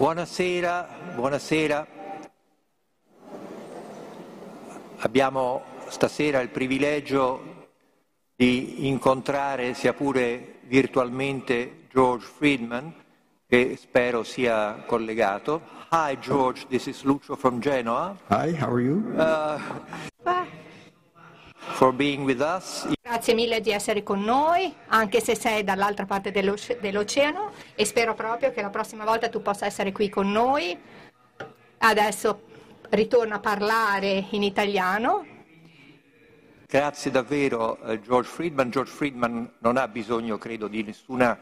Buonasera, buonasera. Abbiamo stasera il privilegio di incontrare, sia pure virtualmente, George Friedman, che spero sia collegato. Hi George, this is Lucio from Genoa. Hi, how are you? Uh, Grazie mille di essere con noi, anche se sei dall'altra parte dell'oce- dell'oceano e spero proprio che la prossima volta tu possa essere qui con noi. Adesso ritorno a parlare in italiano. Grazie davvero uh, George Friedman. George Friedman non ha bisogno, credo, di nessuna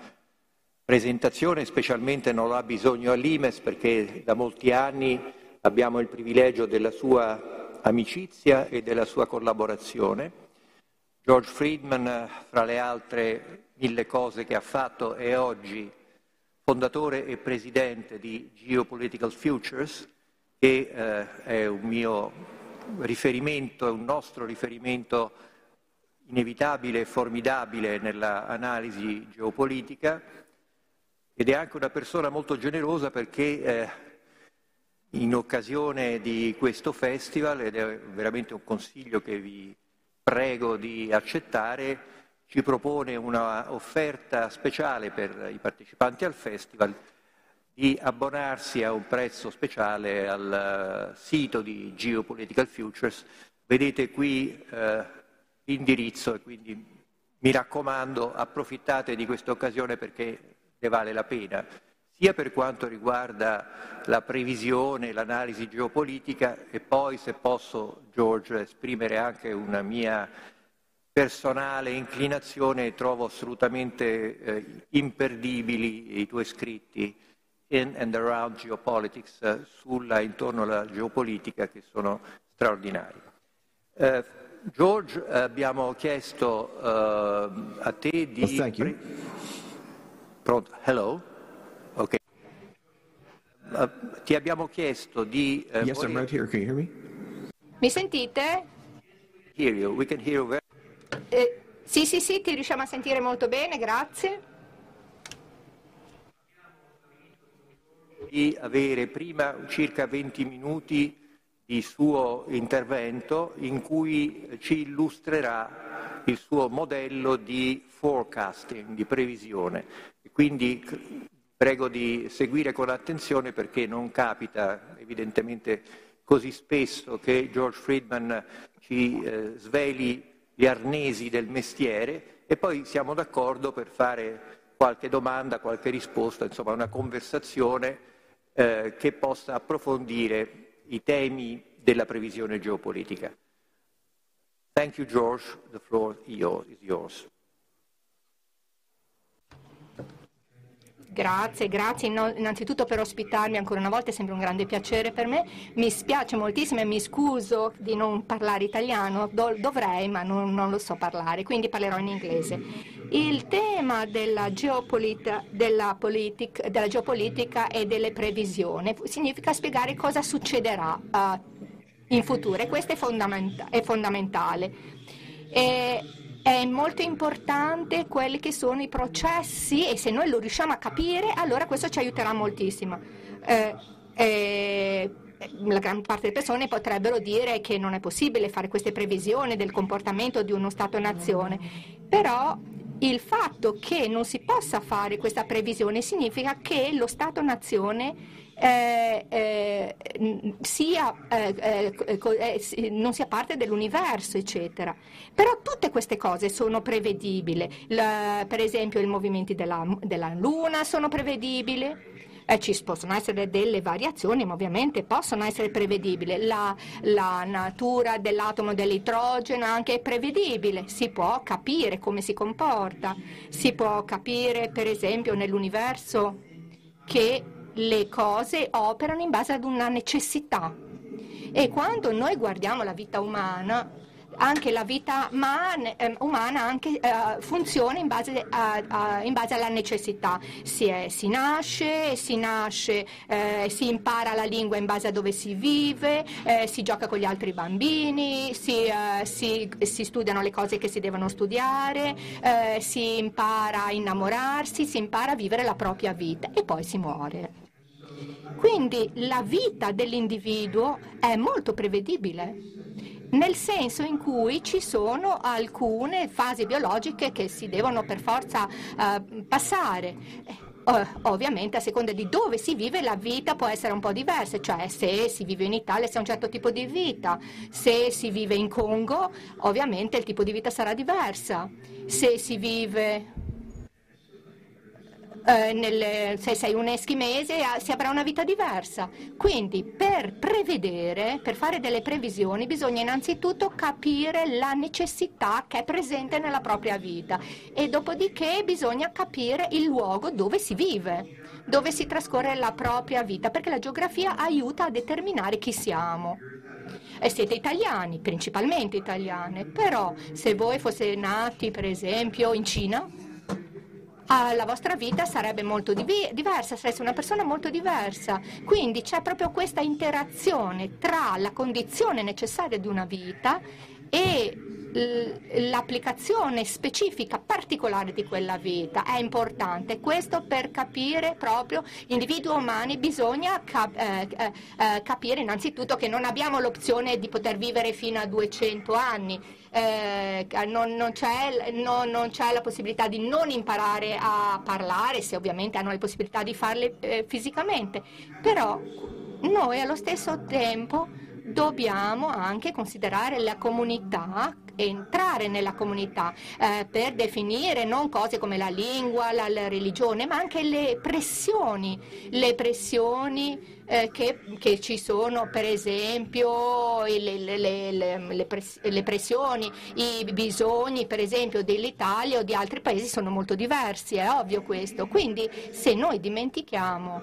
presentazione, specialmente non ha bisogno all'Imes perché da molti anni abbiamo il privilegio della sua amicizia e della sua collaborazione. George Friedman, fra le altre mille cose che ha fatto, è oggi fondatore e presidente di Geopolitical Futures, che eh, è un mio riferimento, è un nostro riferimento inevitabile e formidabile nell'analisi geopolitica ed è anche una persona molto generosa perché eh, in occasione di questo festival, ed è veramente un consiglio che vi prego di accettare, ci propone una offerta speciale per i partecipanti al festival di abbonarsi a un prezzo speciale al sito di Geopolitical Futures. Vedete qui eh, l'indirizzo e quindi mi raccomando approfittate di questa occasione perché ne vale la pena, sia per quanto riguarda la previsione, l'analisi geopolitica e poi se posso, George, esprimere anche una mia personale inclinazione, trovo assolutamente eh, imperdibili i tuoi scritti in and around geopolitics, eh, sulla, intorno alla geopolitica, che sono straordinari. Eh, George, abbiamo chiesto eh, a te di... Well, thank you. Pronto? Hello? Uh, ti abbiamo chiesto di... eh, Yes, I'm right here. Can you hear me? Mi sentite? hear you. We can hear you very Eh, sì, sì, sì, ti riusciamo a sentire molto bene, grazie. di avere prima circa 20 minuti di suo intervento in cui ci illustrerà il suo modello di forecasting, di previsione. E quindi prego di seguire con attenzione perché non capita evidentemente così spesso che George Friedman ci eh, sveli gli arnesi del mestiere e poi siamo d'accordo per fare qualche domanda, qualche risposta, insomma una conversazione eh, che possa approfondire i temi della previsione geopolitica. Thank you, George. The floor is yours- is yours. Grazie, grazie innanzitutto per ospitarmi ancora una volta, è sempre un grande piacere per me. Mi spiace moltissimo e mi scuso di non parlare italiano, Do- dovrei ma non, non lo so parlare, quindi parlerò in inglese. Il tema della, geopolita- della, politic- della geopolitica e delle previsioni significa spiegare cosa succederà eh, in futuro e questo è, fondamenta- è fondamentale. E è molto importante quelli che sono i processi e se noi lo riusciamo a capire allora questo ci aiuterà moltissimo. Eh, eh, la gran parte delle persone potrebbero dire che non è possibile fare queste previsioni del comportamento di uno Stato-nazione, però il fatto che non si possa fare questa previsione significa che lo Stato-nazione eh, eh, sia, eh, eh, eh, non sia parte dell'universo, eccetera. Però tutte queste cose sono prevedibili. La- per esempio, i movimenti della, della Luna sono prevedibili. Eh, ci possono essere delle variazioni, ma ovviamente possono essere prevedibili. La, la natura dell'atomo dell'idrogeno anche è prevedibile, si può capire come si comporta, si può capire per esempio nell'universo che le cose operano in base ad una necessità. E quando noi guardiamo la vita umana, anche la vita man- eh, umana anche, eh, funziona in base, a- a- in base alla necessità. Si, è- si nasce, si nasce, eh, si impara la lingua in base a dove si vive, eh, si gioca con gli altri bambini, si, eh, si- si studiano le cose che si devono studiare, eh, si impara a innamorarsi, si impara a vivere la propria vita e poi si muore. Quindi la vita dell'individuo è molto prevedibile nel senso in cui ci sono alcune fasi biologiche che si devono per forza uh, passare. Ovviamente a seconda di dove si vive la vita può essere un po' diversa, cioè se si vive in Italia si ha un certo tipo di vita, se si vive in Congo ovviamente il tipo di vita sarà diversa, se si vive eh, nel, se sei un eschimese si avrà una vita diversa. Quindi per prevedere, per fare delle previsioni, bisogna innanzitutto capire la necessità che è presente nella propria vita e dopodiché bisogna capire il luogo dove si vive dove si trascorre la propria vita, perché la geografia aiuta a determinare chi siamo. E siete italiani, principalmente italiane, però se voi foste nati per esempio in Cina, ah, la vostra vita sarebbe molto div- diversa, sareste una persona molto diversa. Quindi c'è proprio questa interazione tra la condizione necessaria di una vita e l'applicazione specifica particolare di quella vita è importante. Questo per capire proprio individui umani bisogna cap- eh, eh, eh capire innanzitutto che non abbiamo l'opzione di poter vivere fino a 200 anni eh, non, non, c'è, no, non, c'è, la possibilità di non imparare a parlare, se ovviamente hanno le possibilità di farle eh, fisicamente, però noi allo stesso tempo dobbiamo anche considerare la comunità entrare nella comunità eh, per definire non cose come la lingua, la, la religione, ma anche le pressioni, le pressioni eh, che, che, ci sono, per esempio le, le, le, press- le, pressioni, i bisogni, per esempio, dell'Italia o di altri paesi sono molto diversi, è ovvio questo. Quindi se noi dimentichiamo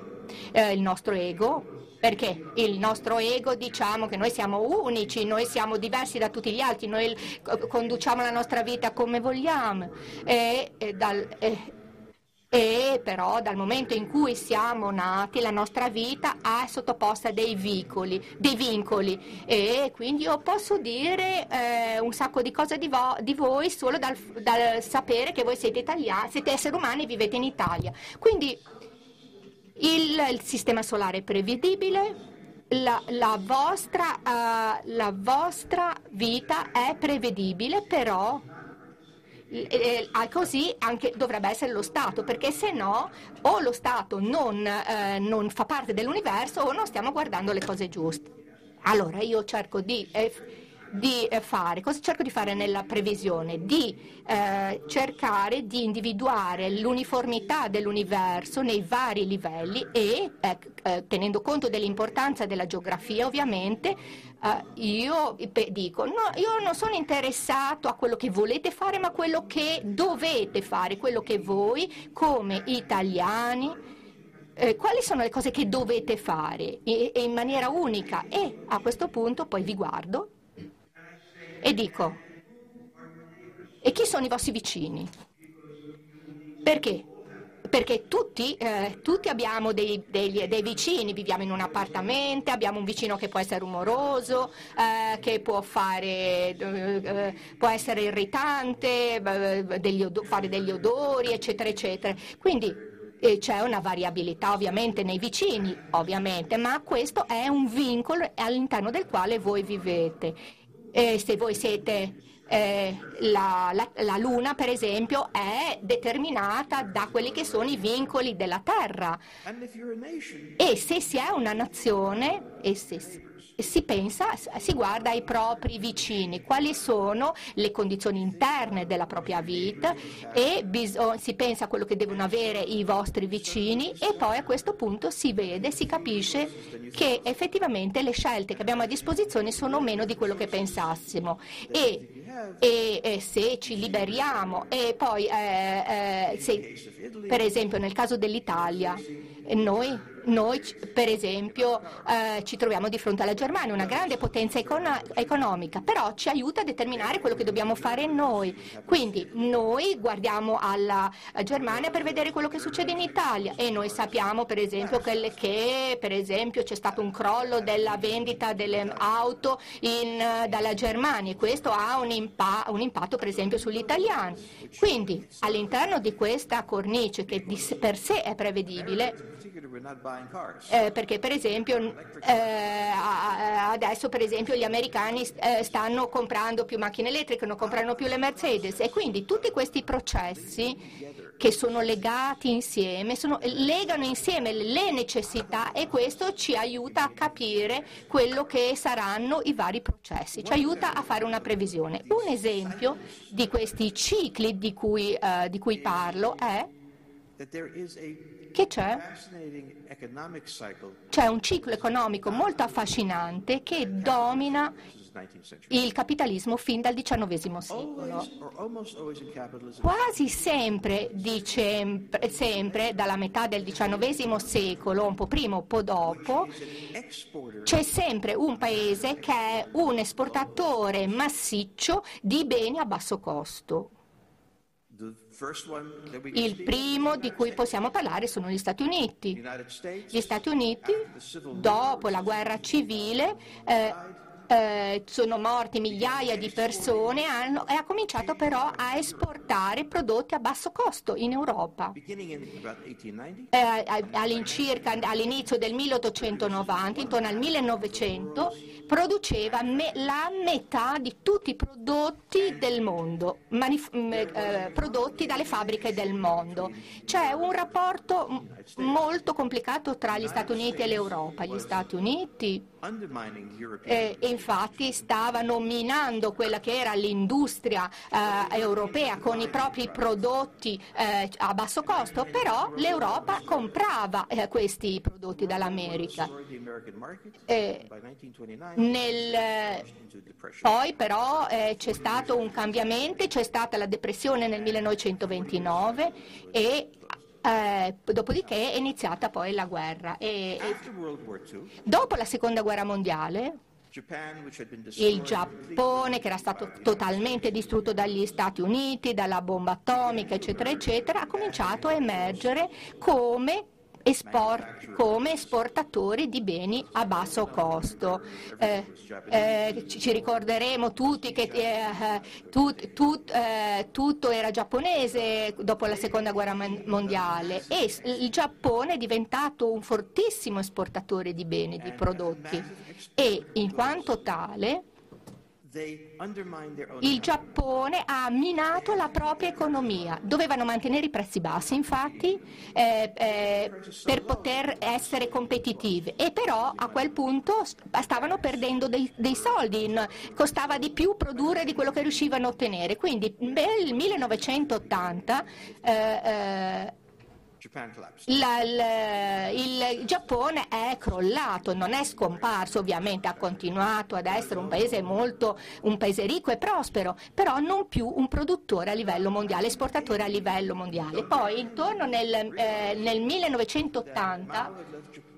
eh, il nostro ego, perché il nostro ego diciamo che noi siamo unici, noi siamo diversi da tutti gli altri, noi conduciamo la nostra vita come vogliamo e, e, dal, e, e però dal momento in cui siamo nati la nostra vita è sottoposta a dei vicoli, dei vincoli e quindi io posso dire eh, un sacco di cose di, vo- di voi solo dal, dal, sapere che voi siete italiani, siete esseri umani e vivete in Italia. Quindi il, il sistema solare è prevedibile, la, la, vostra, uh, la, vostra, vita è prevedibile, però eh, eh, così anche dovrebbe essere lo Stato, perché se no o lo Stato non, eh, non, fa parte dell'universo o non stiamo guardando le cose giuste. Allora io cerco di... Eh, di eh, fare, cosa cerco di fare nella previsione? Di eh, cercare di individuare l'uniformità dell'universo nei vari livelli e, eh, eh tenendo conto dell'importanza della geografia ovviamente, eh, io dico, no, io non sono interessato a quello che volete fare, ma a quello che dovete fare, quello che voi come italiani eh, quali sono le cose che dovete fare e, e, in maniera unica e a questo punto poi vi guardo e dico, e chi sono i vostri vicini? Perché? Perché tutti, eh, tutti abbiamo dei, dei, dei, vicini, viviamo in un appartamento, abbiamo un vicino che può essere rumoroso, eh, che può, fare, eh, può essere irritante, degli fare degli odori, eccetera, eccetera. Quindi eh, c'è una variabilità ovviamente nei vicini, ovviamente, ma questo è un vincolo all'interno del quale voi vivete eh, se voi siete eh, la, la, la, Luna, per esempio, è determinata da quelli che sono i vincoli della Terra. E se si è una nazione, e se, si pensa, si guarda ai propri vicini, quali sono le condizioni interne della propria vita e si pensa a quello che devono avere i vostri vicini e poi a questo punto si vede, si capisce che effettivamente le scelte che abbiamo a disposizione sono meno di quello che pensassimo. E, e, e se ci liberiamo e poi eh, eh, se, per esempio nel caso dell'Italia noi noi per esempio eh, ci troviamo di fronte alla Germania, una grande potenza econ- economica, però ci aiuta a determinare quello che dobbiamo fare noi. Quindi noi guardiamo alla Germania per vedere quello che succede in Italia e noi sappiamo per esempio che, che per esempio, c'è stato un crollo della vendita delle auto in, dalla Germania e questo ha un, impa- un impatto per esempio sugli italiani. Quindi all'interno di questa cornice che di per sé è prevedibile, Eh, perché per esempio eh, adesso per esempio gli americani eh, stanno comprando più macchine elettriche, non comprano più le Mercedes. E quindi tutti questi processi che sono legati insieme, sono, legano insieme le necessità e questo ci aiuta a capire quello che saranno i vari processi, ci aiuta a fare una previsione. Un esempio di questi cicli di cui, uh, di cui parlo è che c'è, c'è un ciclo economico molto affascinante che domina il capitalismo fin dal XIX secolo. Quasi sempre, dice, sempre dalla metà del XIX secolo, un po' prima o un po' dopo, c'è sempre un paese che è un esportatore massiccio di beni a basso costo. Il primo di cui possiamo parlare sono gli Stati Uniti. Gli Stati Uniti, dopo la guerra civile, eh, eh, sono morti migliaia di persone hanno, e ha cominciato però a esportare prodotti a basso costo in Europa. Eh, all'incirca all'inizio del 1890, intorno al 1900, produceva me, la metà di tutti i prodotti del mondo, manif- eh, prodotti dalle fabbriche del mondo. C'è un rapporto molto complicato tra gli Stati Uniti e l'Europa. Gli Stati Uniti eh, infatti stavano minando quella che era l'industria eh, europea con i propri prodotti eh, a basso costo, però l'Europa comprava eh, questi prodotti dall'America. Eh, nel, poi però eh, c'è stato un cambiamento, c'è stata la depressione nel 1929 e eh, dopodiché è iniziata poi la guerra. E, e dopo la seconda guerra mondiale, il Giappone, che era stato totalmente distrutto dagli Stati Uniti, dalla bomba atomica, eccetera, eccetera, ha cominciato a emergere come esport, come esportatori di beni a basso costo. Eh, eh, ci ricorderemo tutti che eh, tut, tut, eh, tutto era giapponese dopo la seconda guerra mondiale e il Giappone è diventato un fortissimo esportatore di beni, di prodotti e in quanto tale il Giappone ha minato la propria economia. Dovevano mantenere i prezzi bassi, infatti, eh, eh, per poter essere competitivi. E però a quel punto stavano perdendo dei, dei soldi, costava di più produrre di quello che riuscivano a ottenere. Quindi nel 1980 eh, eh la, la, il Giappone è crollato, non è scomparso, ovviamente ha continuato ad essere un paese molto, un paese ricco e prospero, però non più un produttore a livello mondiale, esportatore a livello mondiale. Poi intorno nel, eh, nel 1980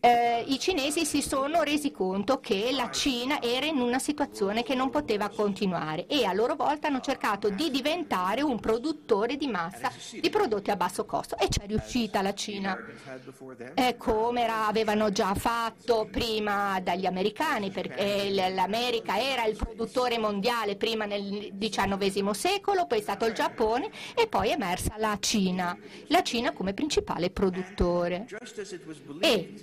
eh, I cinesi si sono resi conto che la Cina era in una situazione che non poteva continuare e a loro volta hanno cercato di diventare un produttore di massa di prodotti a basso costo. E c'è riuscita la Cina, eh, come avevano già fatto prima dagli americani, perché l'America era il produttore mondiale prima nel XIX secolo, poi è stato il Giappone e poi è emersa la Cina, la Cina come principale produttore. E,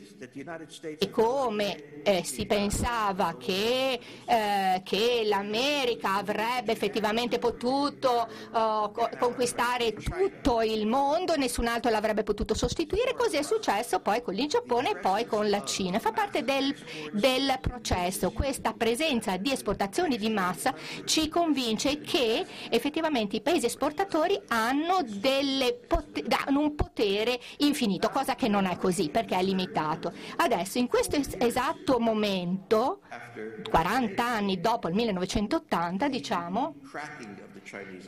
e come eh, si pensava che, eh, che, l'America avrebbe effettivamente potuto co- conquistare tutto il mondo, nessun altro l'avrebbe potuto sostituire, così è successo poi con il Giappone e poi con la Cina. Fa parte del, del processo. Questa presenza di esportazioni di massa ci convince che effettivamente i paesi esportatori hanno, pot- hanno un potere infinito, cosa che non è così perché è limitato. Adesso, in questo esatto momento, 40 anni dopo il 1980, diciamo,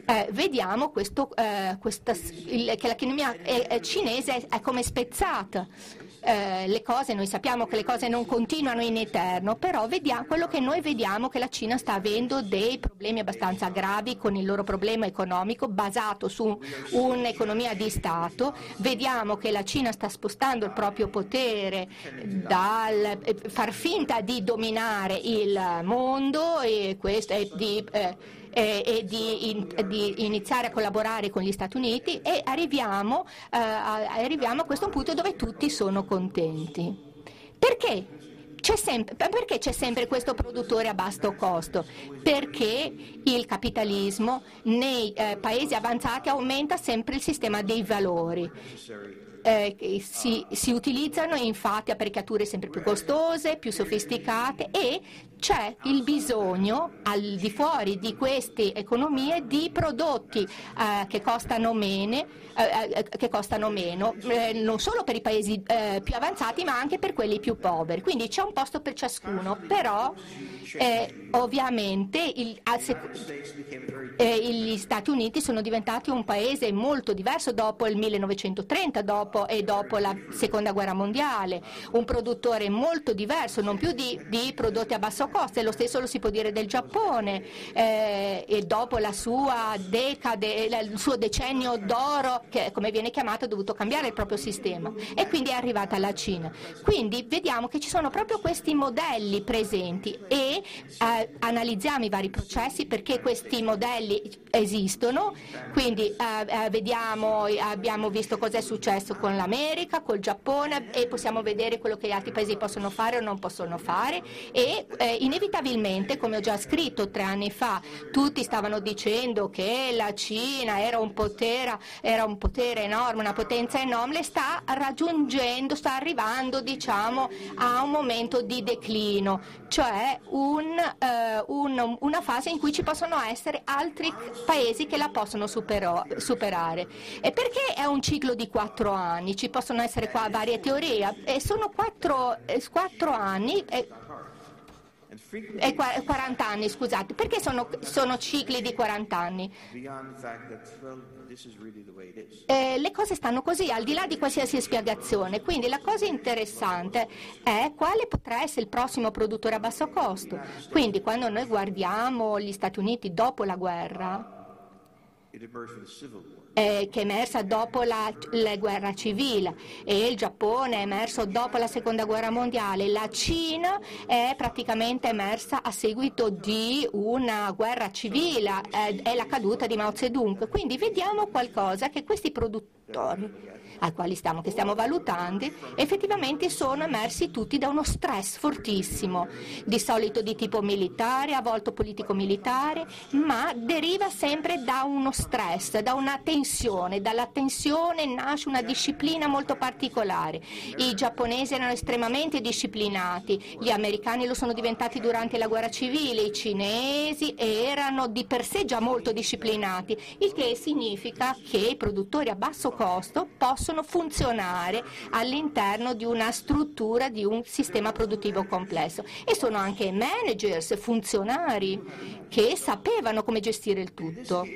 eh, vediamo questo, eh, questa, il, che l'economia cinese è, è come spezzata eh, le cose, noi sappiamo che le cose non continuano in eterno, però vediamo, quello che noi vediamo è che la Cina sta avendo dei problemi abbastanza gravi con il loro problema economico basato su un'economia di Stato, vediamo che la Cina sta spostando il proprio potere dal eh, far finta di dominare il mondo e, questo, e di, eh, eh, e di, in, di, iniziare a collaborare con gli Stati Uniti e arriviamo, eh, arriviamo a questo punto dove tutti sono contenti. Perché? C'è sempre, perché c'è sempre questo produttore a basso costo? Perché il capitalismo nei eh, paesi avanzati aumenta sempre il sistema dei valori eh, si, si, utilizzano infatti apparecchiature sempre più costose, più sofisticate e c'è il bisogno al di fuori di queste economie di prodotti eh, che, costano mene, eh, eh che, costano meno, eh, non solo per i paesi eh, più avanzati ma anche per quelli più poveri. Quindi c'è un posto per ciascuno, però ovviamente il, gli Stati Uniti sono diventati un paese molto diverso dopo il 1930 dopo, e dopo la seconda guerra mondiale, un produttore molto diverso, non più di, di prodotti a basso costo, e lo stesso lo si può dire del Giappone eh, e dopo la sua decade, il suo decennio d'oro, che come viene chiamato, ha dovuto cambiare il proprio sistema e quindi è arrivata la Cina. Quindi vediamo che ci sono proprio questi modelli presenti e eh, analizziamo i vari processi perché questi modelli esistono, quindi eh, eh vediamo, abbiamo visto cosa è successo con l'America, col Giappone e possiamo vedere quello che gli altri paesi possono fare o non possono fare e eh, inevitabilmente, come ho già scritto tre anni fa, tutti stavano dicendo che la Cina era un potere, era un potere enorme, una potenza enorme, sta raggiungendo, sta arrivando diciamo, a un momento di declino, cioè un, eh, un, una fase in cui ci possono essere altri paesi che la possono supero, superare. E perché è un ciclo di quattro anni? Ci possono essere qua varie teorie. E sono quattro, eh, quattro anni. Eh, e 40 anni, scusate, perché sono, sono cicli di 40 anni? Eh, le cose stanno così, al di là di qualsiasi spiegazione. Quindi la cosa interessante è quale potrà essere il prossimo produttore a basso costo. Quindi quando noi guardiamo gli Stati Uniti dopo la guerra, eh, che è emersa dopo la, la, guerra civile e il Giappone è emerso dopo la seconda guerra mondiale, la Cina è praticamente emersa a seguito di una guerra civile, eh, è la caduta di Mao Zedong. Quindi vediamo qualcosa che questi produttori ai quali stiamo, che stiamo valutando, effettivamente sono emersi tutti da uno stress fortissimo, di solito di tipo militare, a volte politico-militare, ma deriva sempre da uno stress, da una tensione. Dalla tensione nasce una disciplina molto particolare. I giapponesi erano estremamente disciplinati, gli americani lo sono diventati durante la guerra civile, i cinesi erano di per sé già molto disciplinati, il che significa che i produttori a basso costo possono funzionare all'interno di una struttura di un sistema produttivo complesso e sono anche managers, funzionari che sapevano come gestire il tutto.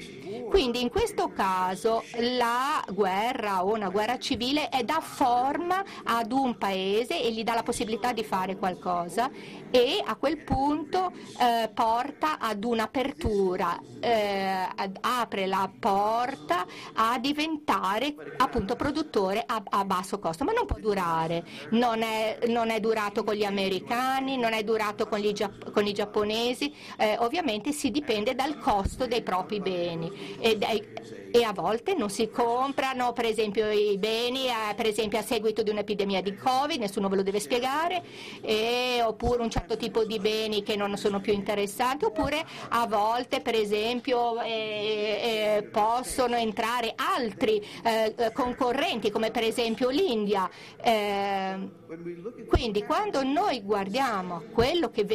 Quindi in questo caso la guerra o una guerra civile è da forma ad un paese e gli dà la possibilità di fare qualcosa e a quel punto eh, porta ad un'apertura, eh, apre la porta a diventare appunto produttore a, a, basso costo, ma non può durare, non è, non è, durato con gli americani, non è durato con, gli, con i giapponesi, eh, ovviamente si dipende dal costo dei propri beni e, dai, e a volte non si comprano per esempio i beni eh, per esempio a seguito di un'epidemia di Covid, nessuno ve lo deve spiegare, e, oppure un certo tipo di beni che non sono più interessanti, oppure a volte per esempio eh, eh, possono entrare altri eh, concorrenti come per esempio l'India. Eh, quindi quando noi guardiamo quello che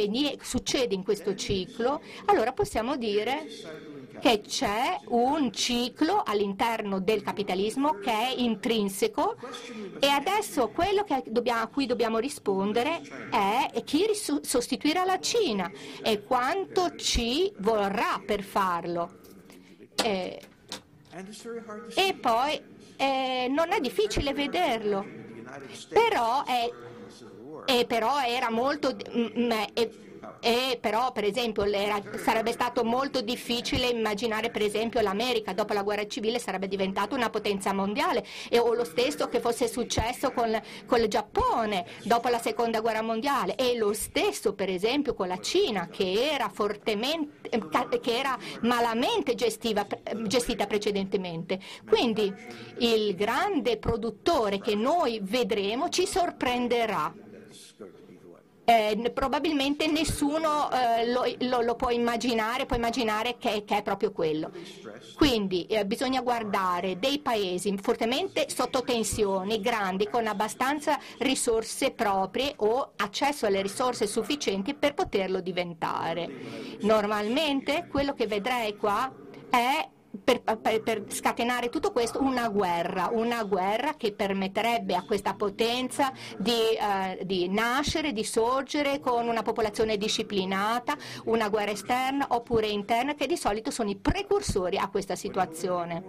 succede in questo ciclo, allora possiamo dire che c'è un ciclo all'interno del capitalismo che è intrinseco e adesso quello dobbiamo, a cui dobbiamo rispondere è chi sostituirà la Cina e quanto ci vorrà per farlo. Eh, e poi eh, non è difficile vederlo, però, è, eh, però era molto... Mh, mh, e però per esempio era, sarebbe stato molto difficile immaginare per esempio l'America. Dopo la guerra civile sarebbe diventata una potenza mondiale. E, o lo stesso che fosse successo con, con il Giappone dopo la seconda guerra mondiale. E lo stesso per esempio con la Cina che era che era malamente gestiva, gestita precedentemente. Quindi il grande produttore che noi vedremo ci sorprenderà eh, probabilmente nessuno eh, lo, lo, lo, può immaginare, può immaginare che, che è proprio quello. Quindi eh, bisogna guardare dei paesi fortemente sotto tensioni, grandi, con abbastanza risorse proprie o accesso alle risorse sufficienti per poterlo diventare. Normalmente quello che vedrei qua è per, per, per, scatenare tutto questo una guerra, una guerra che permetterebbe a questa potenza di, eh, di, nascere, di sorgere con una popolazione disciplinata, una guerra esterna oppure interna che di solito sono i precursori a questa situazione.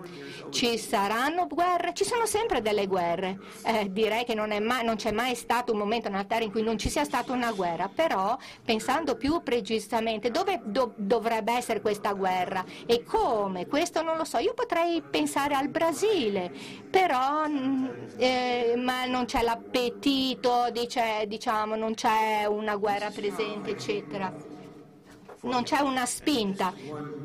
Ci saranno guerre? Ci sono sempre delle guerre. Eh, direi che non, mai, non, c'è mai stato un momento nella Terra in cui non ci sia stata una guerra, però pensando più precisamente dove do, dovrebbe essere questa guerra e come questo questo non lo so, io potrei pensare al Brasile, però mm, eh, ma non c'è l'appetito, dice, diciamo, non c'è una guerra presente, eccetera non c'è una spinta.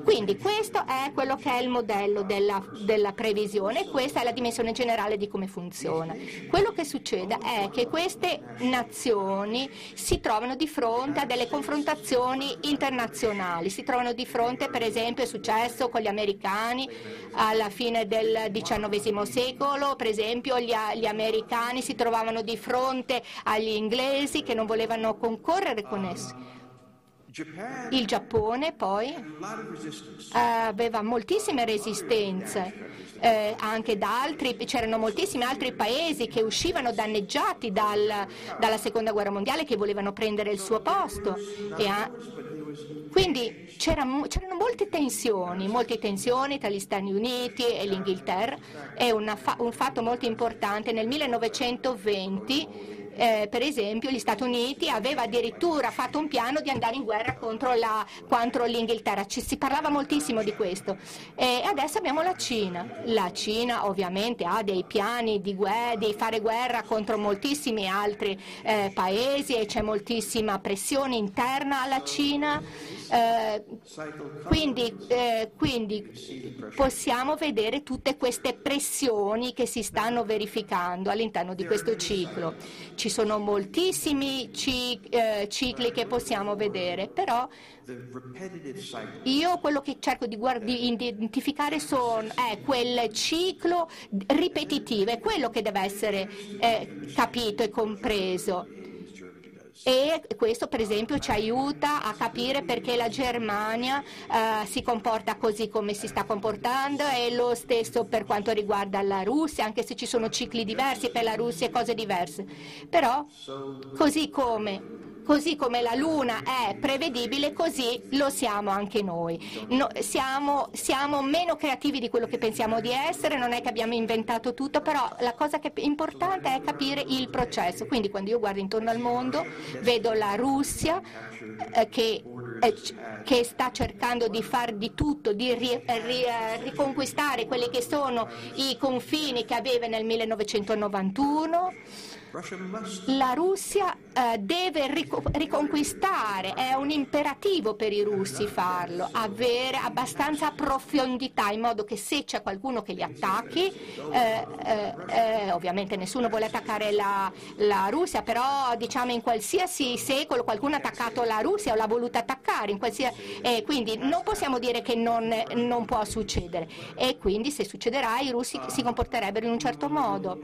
Quindi questo è quello che è il modello della, della previsione questa è la dimensione generale di come funziona. Quello che succede è che queste nazioni si trovano di fronte a delle confrontazioni internazionali, si trovano di fronte per esempio è successo con gli americani alla fine del XIX secolo, per esempio gli, gli americani si trovavano di fronte agli inglesi che non volevano concorrere con essi il Giappone poi aveva moltissime resistenze. Eh, anche da altri, c'erano moltissimi altri paesi che uscivano danneggiati dal, dalla seconda guerra mondiale che volevano prendere il suo posto. A, quindi c'erano, molte tensioni, molte tensioni tra gli Stati Uniti e l'Inghilterra. È una, un fatto molto importante. Nel 1920 eh, per esempio gli Stati Uniti aveva addirittura fatto un piano di andare in guerra contro, la, contro l'Inghilterra, Ci, si parlava moltissimo di questo e adesso abbiamo la Cina, la Cina ovviamente ha dei piani di, guerra, di fare guerra contro moltissimi altri eh, paesi e c'è moltissima pressione interna alla Cina. Eh, quindi, eh, quindi, possiamo vedere tutte queste pressioni che si stanno verificando all'interno di questo ciclo. Ci sono moltissimi eh, cicli che possiamo vedere, però io quello che cerco di, di identificare son, è quel ciclo ripetitivo, è quello che deve essere eh, capito e compreso e questo per esempio ci aiuta a capire perché la Germania eh, si comporta così come si sta comportando e lo stesso per quanto riguarda la Russia, anche se ci sono cicli diversi per la Russia e cose diverse. Però così come così come la Luna è prevedibile, così lo siamo anche noi. No, siamo, siamo, meno creativi di quello che pensiamo di essere, non è che abbiamo inventato tutto, però la cosa che è importante è capire il processo. Quindi quando io guardo intorno al mondo vedo la Russia eh, che, eh, che, sta cercando di fare di tutto, di ri, ri, eh, riconquistare quelli che sono i confini che aveva nel 1991 la Russia eh, deve riconquistare, è un imperativo per i russi farlo, avere abbastanza profondità in modo che se c'è qualcuno che li attacchi, eh, eh, eh, ovviamente nessuno vuole attaccare la, la, Russia, però diciamo in qualsiasi secolo qualcuno ha attaccato la Russia o l'ha voluta attaccare, quindi non possiamo dire che non, non può succedere e quindi se succederà i russi si comporterebbero in un certo modo.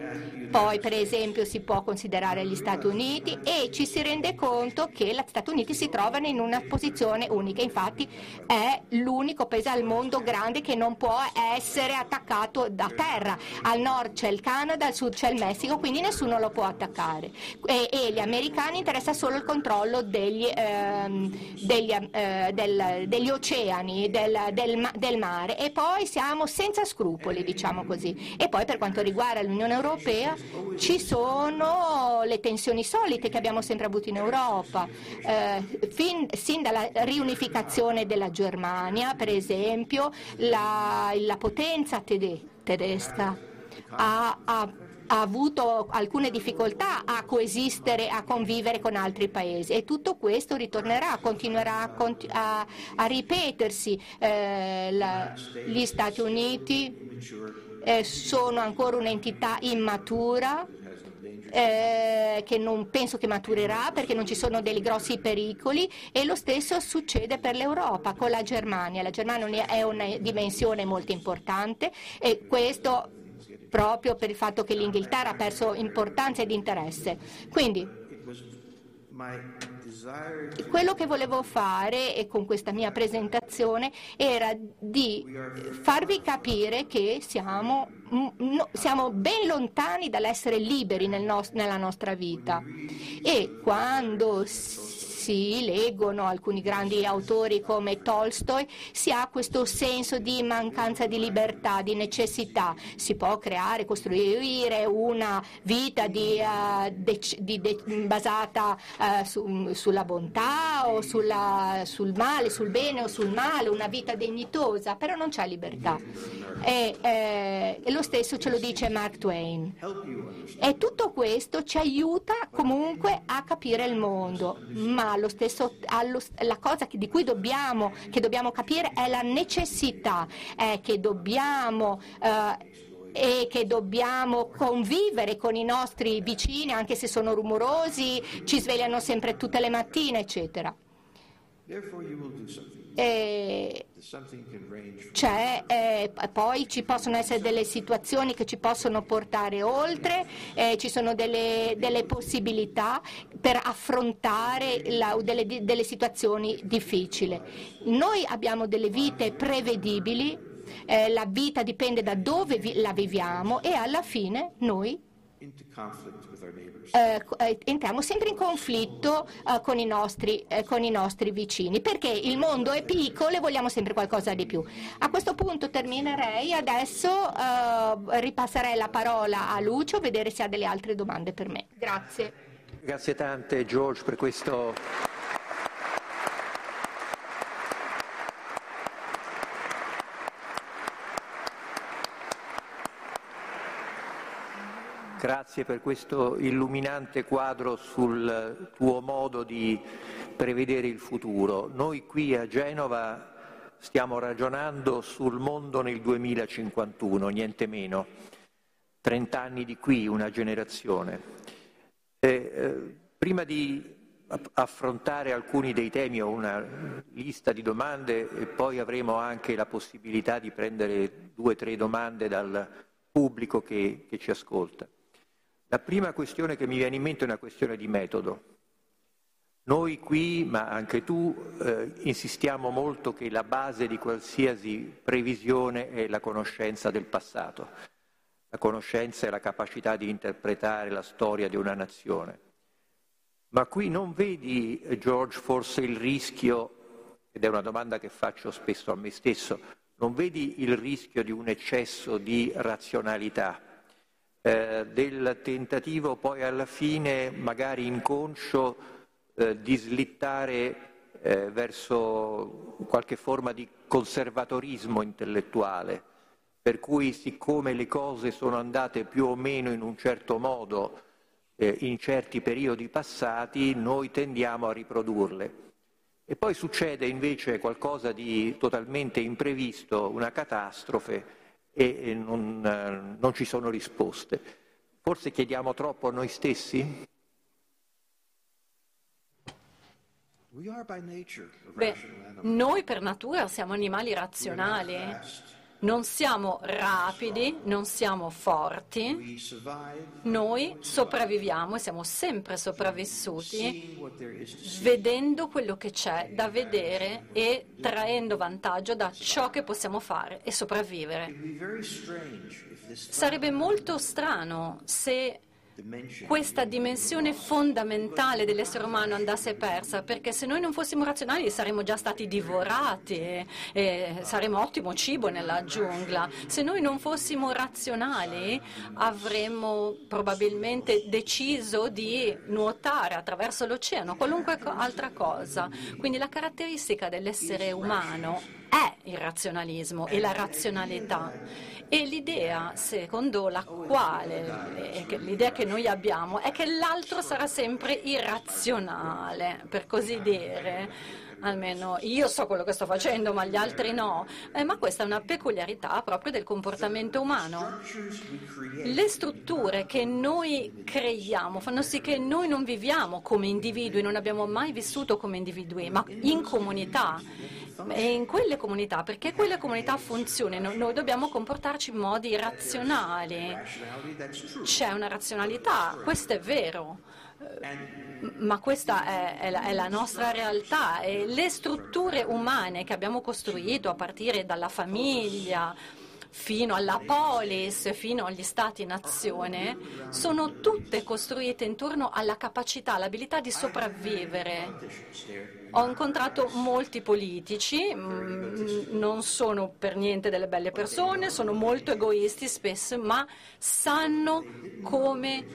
Poi per esempio si può considerare gli Stati Uniti e ci si rende conto che gli Stati Uniti si trovano in una posizione unica, infatti è l'unico paese al mondo grande che non può essere attaccato da terra. Al nord c'è il Canada, al sud c'è il Messico, quindi nessuno lo può attaccare. E, e gli americani interessa solo il controllo degli, ehm, degli, eh, del, degli oceani, del, del, del mare e poi siamo senza scrupoli, diciamo così. E poi per quanto riguarda l'Unione Europea ci sono le tensioni solite che abbiamo sempre avuto in Europa, eh, fin, sin dalla riunificazione della Germania, per esempio, la, la potenza tede, tedesca ha, ha ha avuto alcune difficoltà a coesistere, a convivere con altri paesi e tutto questo ritornerà, continuerà a, a, a ripetersi. Eh, la, gli Stati Uniti eh, sono ancora un'entità immatura. Eh, che non penso che maturerà perché non ci sono dei grossi pericoli e lo stesso succede per l'Europa con la Germania. La Germania è una dimensione molto importante e questo proprio per il fatto che l'Inghilterra ha perso importanza ed interesse. Quindi quello che volevo fare e con questa mia presentazione era di farvi capire che siamo, no, siamo ben lontani dall'essere liberi nel nos- nella nostra vita. E quando leggono alcuni grandi autori come Tolstoi, si ha questo senso di mancanza di libertà, di necessità. Si può creare, costruire una vita di, uh, de, di, de, basata uh, su, sulla bontà o sulla, sul male, sul bene o sul male, una vita dignitosa, però non c'è libertà. E, eh, e lo stesso ce lo dice Mark Twain. E tutto questo ci aiuta comunque a capire il mondo, ma allo stesso, allo, la cosa che, di cui dobbiamo, che dobbiamo capire è la necessità, è che dobbiamo eh, e che dobbiamo convivere con i nostri vicini anche se sono rumorosi, ci svegliano sempre tutte le mattine, eccetera. E c'è, eh, poi ci possono essere delle situazioni che ci possono portare oltre, eh, ci sono delle, delle, possibilità per affrontare la, delle, delle situazioni difficili. Noi abbiamo delle vite prevedibili, eh, la vita dipende da dove vi, la viviamo e alla fine noi eh, eh, entriamo sempre in conflitto eh, con, i nostri, eh, con, i nostri, vicini, perché il mondo è piccolo e vogliamo sempre qualcosa di più. A questo punto terminerei, adesso eh, ripasserei la parola a Lucio, vedere se ha delle altre domande per me. Grazie. Grazie tante George per questo Grazie per questo illuminante quadro sul tuo modo di prevedere il futuro. Noi qui a Genova stiamo ragionando sul mondo nel 2051, niente meno. Trent'anni di qui, una generazione. E, eh, prima di affrontare alcuni dei temi ho una lista di domande e poi avremo anche la possibilità di prendere due o tre domande dal pubblico che, che ci ascolta. La prima questione che mi viene in mente è una questione di metodo. Noi qui, ma anche tu, eh, insistiamo molto che la base di qualsiasi previsione è la conoscenza del passato. La conoscenza è la capacità di interpretare la storia di una nazione. Ma qui non vedi, George, forse il rischio, ed è una domanda che faccio spesso a me stesso, non vedi il rischio di un eccesso di razionalità? Eh, del tentativo poi alla fine, magari inconscio, eh, di slittare eh, verso qualche forma di conservatorismo intellettuale, per cui siccome le cose sono andate più o meno in un certo modo eh, in certi periodi passati, noi tendiamo a riprodurle. E poi succede invece qualcosa di totalmente imprevisto, una catastrofe, e non, eh, non ci sono risposte. Forse chiediamo troppo a noi stessi? Beh, noi per natura siamo animali razionali non siamo rapidi, non siamo forti, noi sopravviviamo e siamo sempre sopravvissuti vedendo quello che c'è da vedere e traendo vantaggio da ciò che possiamo fare e sopravvivere. Sarebbe molto strano se questa dimensione fondamentale dell'essere umano andasse persa, perché se noi non fossimo razionali saremmo già stati divorati e, e saremmo ottimo cibo nella giungla. Se noi non fossimo razionali avremmo probabilmente deciso di nuotare attraverso l'oceano, qualunque altra cosa. Quindi la caratteristica dell'essere umano è il razionalismo e la razionalità. E l'idea, secondo la quale, l'idea che noi abbiamo, è che l'altro sarà sempre irrazionale, per così dire almeno io so quello che sto facendo, ma gli altri no. Eh, ma questa è una peculiarità proprio del comportamento umano. Le strutture che noi creiamo fanno sì che noi non viviamo come individui, non abbiamo mai vissuto come individui, ma in comunità e in quelle comunità, perché quelle comunità funzionino, noi dobbiamo comportarci in modi razionali. C'è una razionalità, questo è vero ma questa è, è, la, è, la, nostra realtà e le strutture umane che abbiamo costruito a partire dalla famiglia fino alla polis, fino agli stati-nazione, sono tutte costruite intorno alla capacità, all'abilità di sopravvivere. Ho incontrato molti politici, mm, non sono per niente delle belle persone, sono molto egoisti spesso, ma sanno come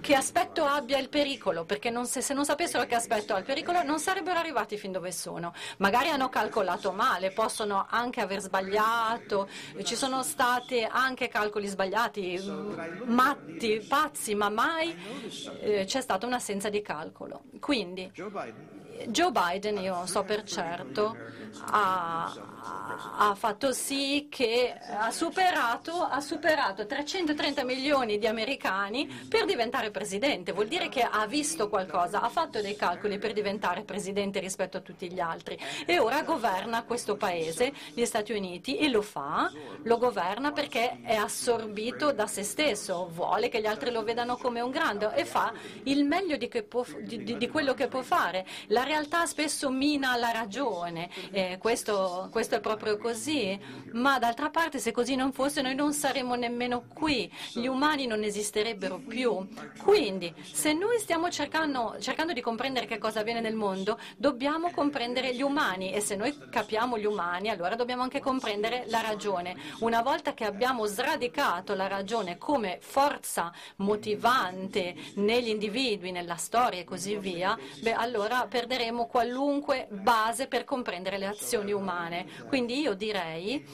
che aspetto abbia il pericolo, perché non, se, se, non sapessero che aspetto ha il pericolo non sarebbero arrivati fin dove sono. Magari hanno calcolato male, possono anche aver sbagliato, ci sono stati anche calcoli sbagliati, mm, matti, pazzi, ma mai eh, c'è stata un'assenza di calcolo. Quindi Joe Biden, io so per certo, ha, ha fatto sì che ha superato, ha superato 330 milioni di americani per diventare presidente. Vuol dire che ha visto qualcosa, ha fatto dei calcoli per diventare presidente rispetto a tutti gli altri e ora governa questo paese, gli Stati Uniti, e lo fa, lo governa perché è assorbito da se stesso, vuole che gli altri lo vedano come un grande e fa il meglio di, può, di, di quello che può fare. La realtà spesso mina la ragione, eh, questo, questo, è proprio così, ma d'altra parte se così non fosse noi non saremmo nemmeno qui, gli umani non esisterebbero più. Quindi se noi stiamo cercando, cercando di comprendere che cosa avviene nel mondo, dobbiamo comprendere gli umani e se noi capiamo gli umani allora dobbiamo anche comprendere la ragione. Una volta che abbiamo sradicato la ragione come forza motivante negli individui, nella storia e così via, beh, allora perderemo qualunque base per comprendere le azioni umane. Quindi io direi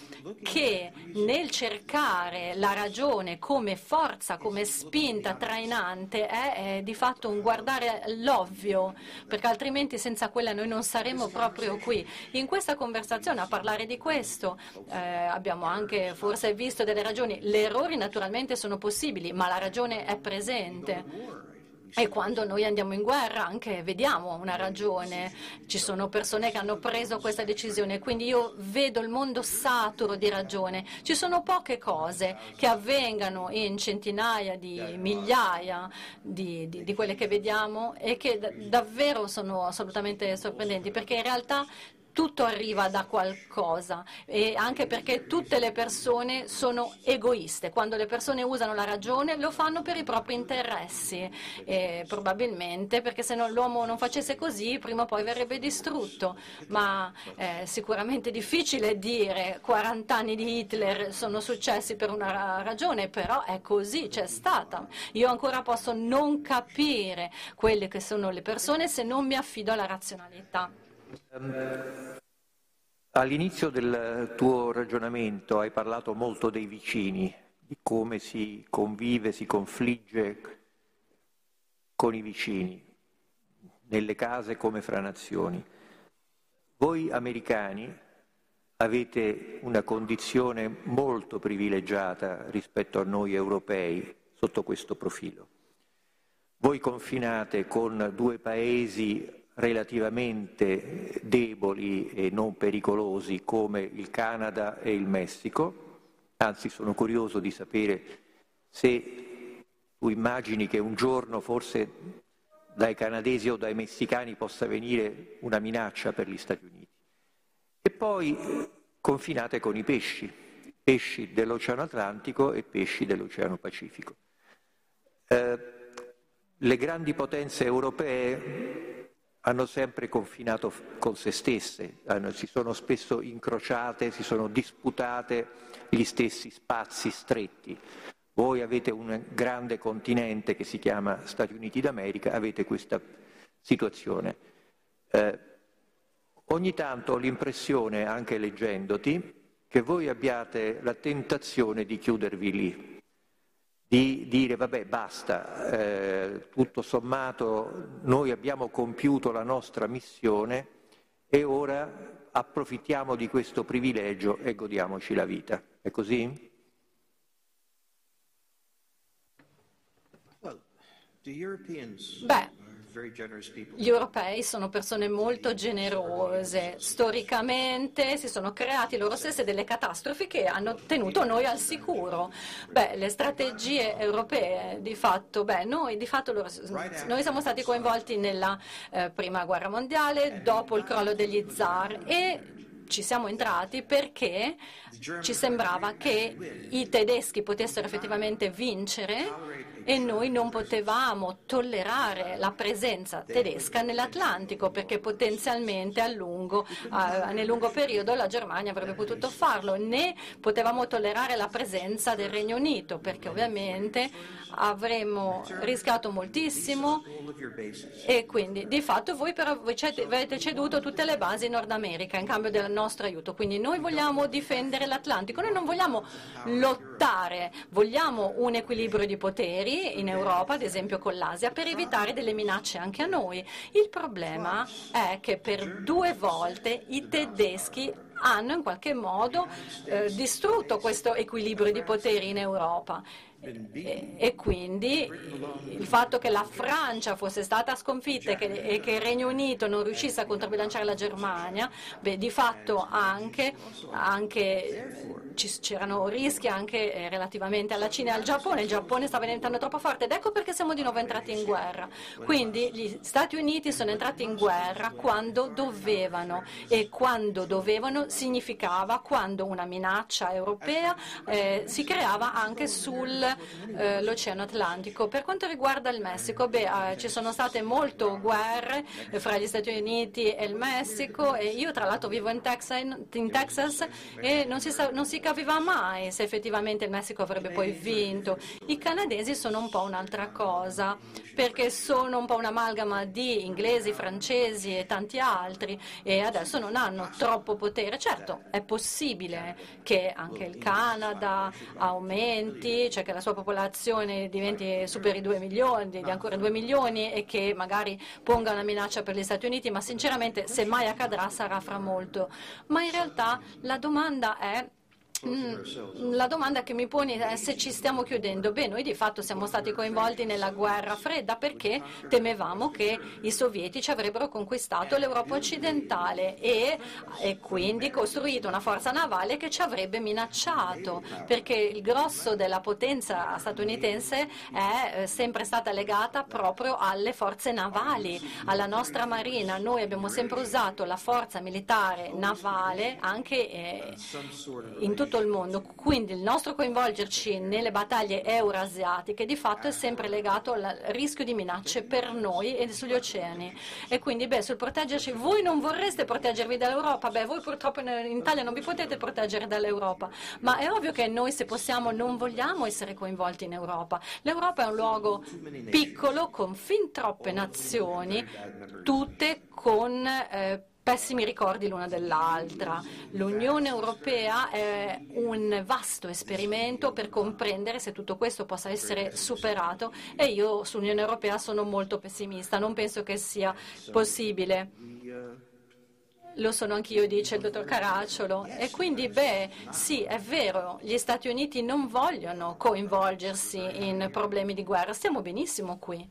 che nel cercare la ragione come forza, come spinta trainante, è, è di fatto un guardare l'ovvio, perché altrimenti senza quella noi non saremmo proprio qui. In questa conversazione a parlare di questo eh, abbiamo anche forse visto delle ragioni. Le errori naturalmente sono possibili, ma la ragione è presente. E quando noi andiamo in guerra anche vediamo una ragione, ci sono persone che hanno preso questa decisione, quindi io vedo il mondo saturo di ragione. Ci sono poche cose che avvengano in centinaia di migliaia di, di, di quelle che vediamo e che davvero sono assolutamente sorprendenti, perché in realtà tutto arriva da qualcosa e anche perché tutte le persone sono egoiste. Quando le persone usano la ragione lo fanno per i propri interessi, e probabilmente perché se l'uomo non facesse così prima o poi verrebbe distrutto. Ma è sicuramente difficile dire 40 anni di Hitler sono successi per una ragione, però è così, c'è stata. Io ancora posso non capire quelle che sono le persone se non mi affido alla razionalità. Um, all'inizio del tuo ragionamento hai parlato molto dei vicini, di come si convive, si confligge con i vicini, nelle case come fra nazioni. Voi americani avete una condizione molto privilegiata rispetto a noi europei sotto questo profilo. Voi confinate con due paesi relativamente deboli e non pericolosi come il Canada e il Messico, anzi sono curioso di sapere se tu immagini che un giorno forse dai canadesi o dai messicani possa venire una minaccia per gli Stati Uniti. E poi confinate con i pesci, pesci dell'Oceano Atlantico e pesci dell'Oceano Pacifico. Eh, le grandi potenze europee hanno sempre confinato con se stesse, hanno, si sono spesso incrociate, si sono disputate gli stessi spazi stretti. Voi avete un grande continente che si chiama Stati Uniti d'America, avete questa situazione. Eh, ogni tanto ho l'impressione, anche leggendoti, che voi abbiate la tentazione di chiudervi lì, di dire vabbè basta, eh, tutto sommato noi abbiamo compiuto la nostra missione e ora approfittiamo di questo privilegio e godiamoci la vita. È così? Beh, gli europei sono persone molto generose, storicamente si sono creati loro stessi delle catastrofi che hanno tenuto noi al sicuro. Beh, le strategie europee, di fatto, beh, noi, di fatto loro, noi, siamo stati coinvolti nella eh, prima guerra mondiale, dopo il crollo degli zar e ci siamo entrati perché ci sembrava che i tedeschi potessero effettivamente vincere e noi non potevamo tollerare la presenza tedesca nell'Atlantico perché potenzialmente lungo, uh, nel lungo periodo la Germania avrebbe potuto farlo, né potevamo tollerare la presenza del Regno Unito perché ovviamente avremmo rischiato moltissimo. E quindi di fatto voi però avete ceduto tutte le basi in Nord America in cambio del nostro aiuto, quindi noi vogliamo difendere l'Atlantico, noi non vogliamo lottare, vogliamo un equilibrio di poteri in Europa, ad esempio con l'Asia, per evitare delle minacce anche a noi. Il problema è che per due volte i tedeschi hanno in qualche modo eh, distrutto questo equilibrio di poteri in Europa e, quindi il fatto che la Francia fosse stata sconfitta e che, e che il Regno Unito non riuscisse a controbilanciare la Germania, beh, di fatto anche, anche c'erano rischi anche eh, relativamente alla Cina e al Giappone. Il Giappone stava diventando troppo forte ed ecco perché siamo di nuovo entrati in guerra. Quindi gli Stati Uniti sono entrati in guerra quando dovevano e quando dovevano significava quando una minaccia europea eh, si creava anche sul eh, Atlantico. Per quanto riguarda il Messico, beh, eh, ci sono state molte guerre eh, fra gli Stati Uniti e il Messico e io tra l'altro vivo in Texas, in Texas e non si, sa, non si, capiva mai se effettivamente il Messico avrebbe poi vinto. I canadesi sono un po' un'altra cosa perché sono un po' un'amalgama di inglesi, francesi e tanti altri e adesso non hanno troppo potere. Certo, è possibile che anche il Canada aumenti, cioè che la la sua popolazione diventi superi 2 milioni, di ancora 2 milioni e che magari ponga una minaccia per gli Stati Uniti, ma sinceramente se mai accadrà sarà fra molto. Ma in realtà la domanda è la domanda che mi poni è se ci stiamo chiudendo. Beh, noi di fatto siamo stati coinvolti nella guerra fredda perché temevamo che i sovietici avrebbero conquistato l'Europa occidentale e, e quindi costruito una forza navale che ci avrebbe minacciato, perché il grosso della potenza statunitense è eh, sempre stata legata proprio alle forze navali, alla nostra marina. Noi abbiamo sempre usato la forza militare navale anche eh, in tutto tutto il mondo, quindi il nostro coinvolgerci nelle battaglie eurasiatiche di fatto è sempre legato al rischio di minacce per noi e sugli oceani. E quindi beh, sul proteggerci, voi non vorreste proteggervi dall'Europa, beh, voi purtroppo in Italia non vi potete proteggere dall'Europa, ma è ovvio che noi se possiamo non vogliamo essere coinvolti in Europa. L'Europa è un luogo piccolo con fin troppe nazioni, tutte con eh, pessimi ricordi l'una dell'altra. L'Unione Europea è un vasto esperimento per comprendere se tutto questo possa essere superato e io sull'Unione Europea sono molto pessimista, non penso che sia possibile. Lo sono anch'io, dice il dottor Caracciolo. E quindi, beh, sì, è vero, gli Stati Uniti non vogliono coinvolgersi in problemi di guerra, stiamo benissimo qui.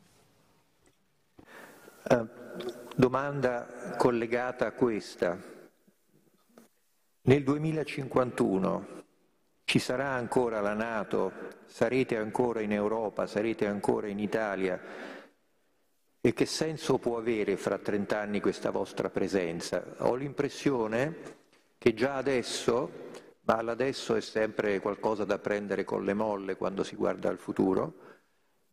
Uh, domanda collegata a questa. Nel 2051 ci sarà ancora la Nato? Sarete ancora in Europa? Sarete ancora in Italia? E che senso può avere fra 30 anni questa vostra presenza? Ho l'impressione che già adesso, ma l'adesso è sempre qualcosa da prendere con le molle quando si guarda al futuro,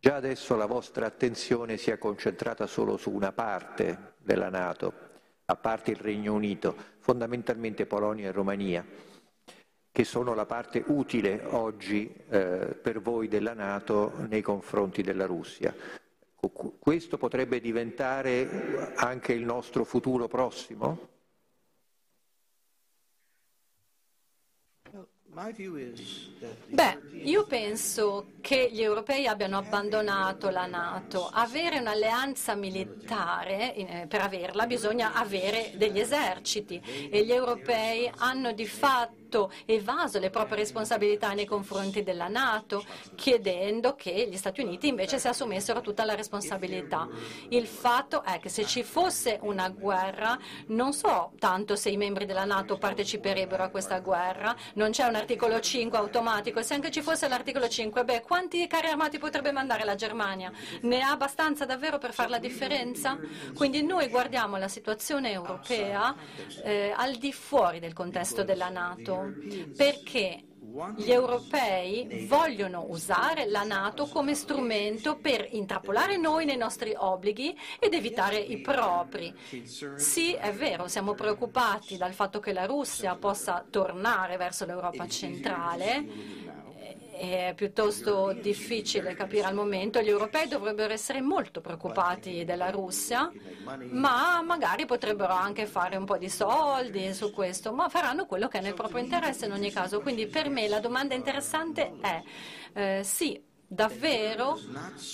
Già adesso la vostra attenzione si è concentrata solo su una parte della Nato, a parte il Regno Unito, fondamentalmente Polonia e Romania, che sono la parte utile oggi eh, per voi della Nato nei confronti della Russia. Questo potrebbe diventare anche il nostro futuro prossimo? Beh, io penso che gli europei abbiano abbandonato la Nato. Avere un'alleanza militare, per averla bisogna avere degli eserciti e gli europei hanno di fatto tutto evaso le proprie responsabilità nei confronti della Nato, chiedendo che gli Stati Uniti invece si assumessero tutta la responsabilità. Il fatto è che se ci fosse una guerra, non so tanto se i membri della Nato parteciperebbero a questa guerra, non c'è un articolo 5 automatico, se anche ci fosse l'articolo 5, beh, quanti carri armati potrebbe mandare la Germania? Ne ha abbastanza davvero per fare la differenza? Quindi noi guardiamo la situazione europea eh, al di fuori del contesto della Nato perché gli europei vogliono usare la Nato come strumento per intrappolare noi nei nostri obblighi ed evitare i propri. Sì, è vero, siamo preoccupati dal fatto che la Russia possa tornare verso l'Europa centrale è piuttosto difficile capire al momento. Gli europei dovrebbero essere molto preoccupati della Russia, ma magari potrebbero anche fare un po' di soldi su questo, ma faranno quello che è nel proprio interesse in ogni caso. Quindi per me la domanda interessante è eh, sì, davvero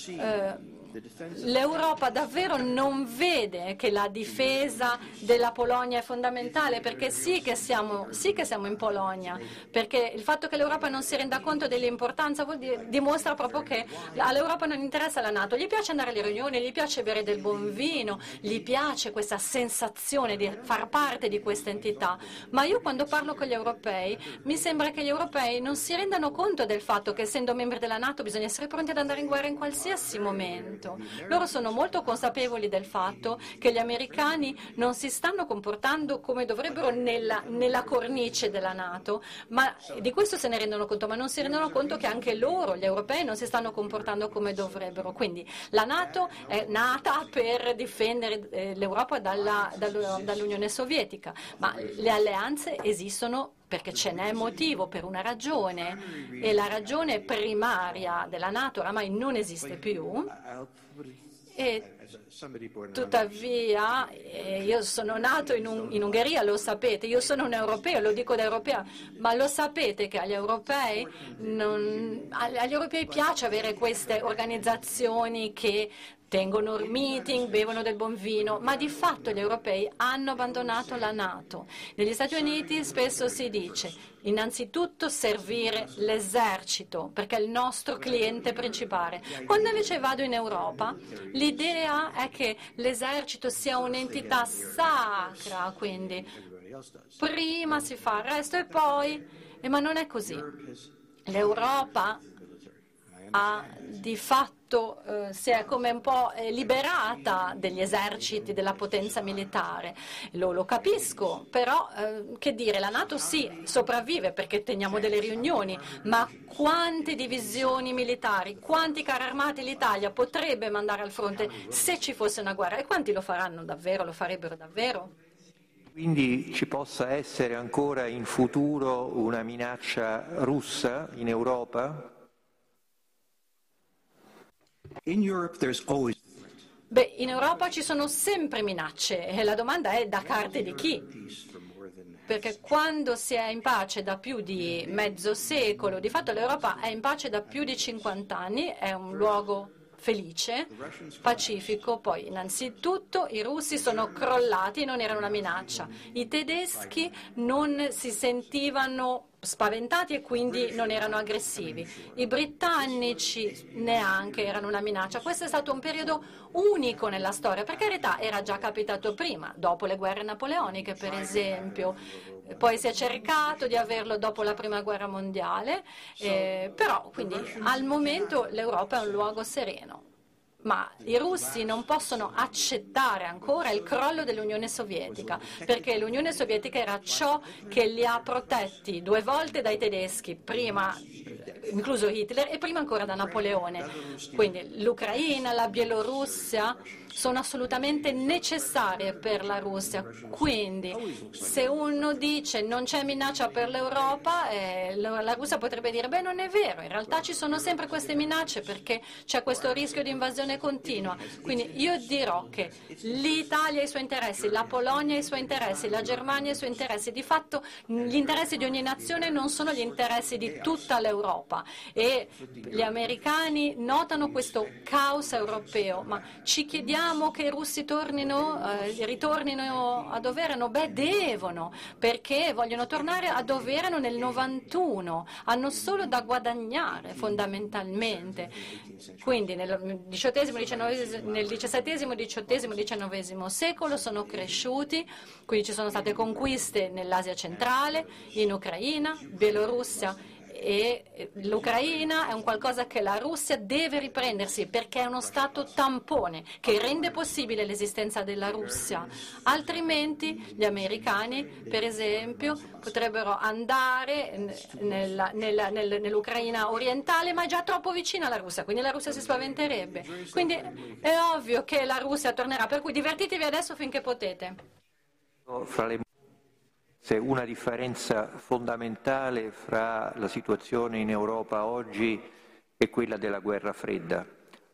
eh, L'Europa davvero non vede che la difesa della Polonia è fondamentale perché sì che, siamo, sì che siamo in Polonia, perché il fatto che l'Europa non si renda conto dell'importanza dimostra proprio che all'Europa non interessa la Nato, gli piace andare alle riunioni, gli piace bere del buon vino, gli piace questa sensazione di far parte di questa entità, ma io quando parlo con gli europei mi sembra che gli europei non si rendano conto del fatto che essendo membri della Nato bisogna essere pronti ad andare in guerra in qualsiasi momento momento. Loro sono molto consapevoli del fatto che gli americani non si stanno comportando come dovrebbero nella, nella cornice della Nato, ma di questo se ne rendono conto, ma non si rendono conto che anche loro, gli europei, non si stanno comportando come dovrebbero. Quindi la Nato è nata per difendere eh, l'Europa dalla, dall'Unione Sovietica, ma le alleanze esistono perché ce n'è motivo per una ragione e la ragione primaria della Nato oramai non esiste più. E tuttavia eh, io sono nato in, un, in, Ungheria, lo sapete, io sono un europeo, lo dico da europea, ma lo sapete che agli europei, non, agli europei piace avere queste organizzazioni che tengono meeting, bevono del buon vino, ma di fatto gli europei hanno abbandonato la Nato. Negli Stati Uniti spesso si dice innanzitutto servire l'esercito, perché è il nostro cliente principale. Quando invece vado in Europa, l'idea è che l'esercito sia un'entità sacra, quindi prima si fa il resto e poi, ma non è così. L'Europa ha di fatto eh, si è come un po' liberata degli eserciti, della potenza militare. Lo, lo capisco, però eh, che dire, la Nato sì, sopravvive perché teniamo delle riunioni, ma quante divisioni militari, quanti carri armati l'Italia potrebbe mandare al fronte se ci fosse una guerra? E quanti lo faranno davvero, lo farebbero davvero? Quindi ci possa essere ancora in futuro una minaccia russa in Europa? Beh, in Europa ci sono sempre minacce e la domanda è da parte di chi? Perché quando si è in pace da più di mezzo secolo, di fatto l'Europa è in pace da più di 50 anni, è un luogo felice, pacifico, poi innanzitutto i russi sono crollati e non erano una minaccia, i tedeschi non si sentivano spaventati e quindi non erano aggressivi. I britannici neanche erano una minaccia. Questo è stato un periodo unico nella storia, per carità era già capitato prima, dopo le guerre napoleoniche per esempio, poi si è cercato di averlo dopo la prima guerra mondiale, eh, però quindi al momento l'Europa è un luogo sereno. Ma i russi non possono accettare ancora il crollo dell'Unione Sovietica, perché l'Unione Sovietica era ciò che li ha protetti due volte dai tedeschi, prima incluso Hitler e prima ancora da Napoleone. Quindi l'Ucraina, la Bielorussia sono assolutamente necessarie per la Russia. Quindi se uno dice non c'è minaccia per l'Europa, eh, la Russia potrebbe dire beh non è vero, in realtà ci sono sempre queste minacce perché c'è questo rischio di invasione continua. Quindi io dirò che l'Italia ha i suoi interessi, la Polonia ha i suoi interessi, la Germania ha i suoi interessi. Di fatto gli interessi di ogni nazione non sono gli interessi di tutta l'Europa e gli americani notano questo caos europeo, ma ci chiediamo che i russi tornino, eh, ritornino a dove erano? Beh, devono, perché vogliono tornare a dove erano nel 91, hanno solo da guadagnare fondamentalmente. Quindi nel XVII, nel XVII, XVIII, XIX secolo sono cresciuti, quindi ci sono state conquiste nell'Asia centrale, in Ucraina, Bielorussia e l'Ucraina è un qualcosa che la Russia deve riprendersi perché è uno Stato tampone che rende possibile l'esistenza della Russia. Altrimenti gli americani, per esempio, potrebbero andare nella, nella, nel, nell'Ucraina orientale, ma è già troppo vicina alla Russia, quindi la Russia si spaventerebbe. Quindi è ovvio che la Russia tornerà, per cui divertitevi adesso finché potete. Fra c'è una differenza fondamentale fra la situazione in Europa oggi e quella della guerra fredda.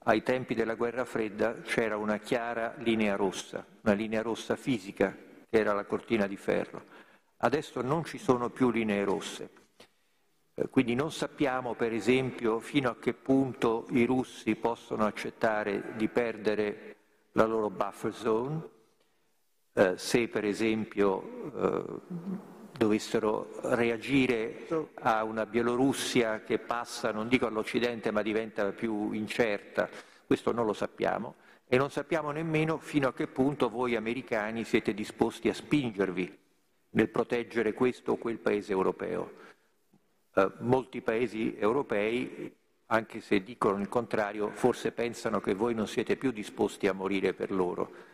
Ai tempi della guerra fredda c'era una chiara linea rossa, una linea rossa fisica, che era la cortina di ferro. Adesso non ci sono più linee rosse. Eh, quindi non sappiamo, per esempio, fino a che punto i russi possono accettare di perdere la loro buffer zone, eh, se per esempio eh, dovessero reagire a una Bielorussia che passa, non dico all'Occidente, ma diventa più incerta, questo non lo sappiamo e non sappiamo nemmeno fino a che punto voi americani siete disposti a spingervi nel proteggere questo o quel paese europeo. Eh, molti paesi europei, anche se dicono il contrario, forse pensano che voi non siete più disposti a morire per loro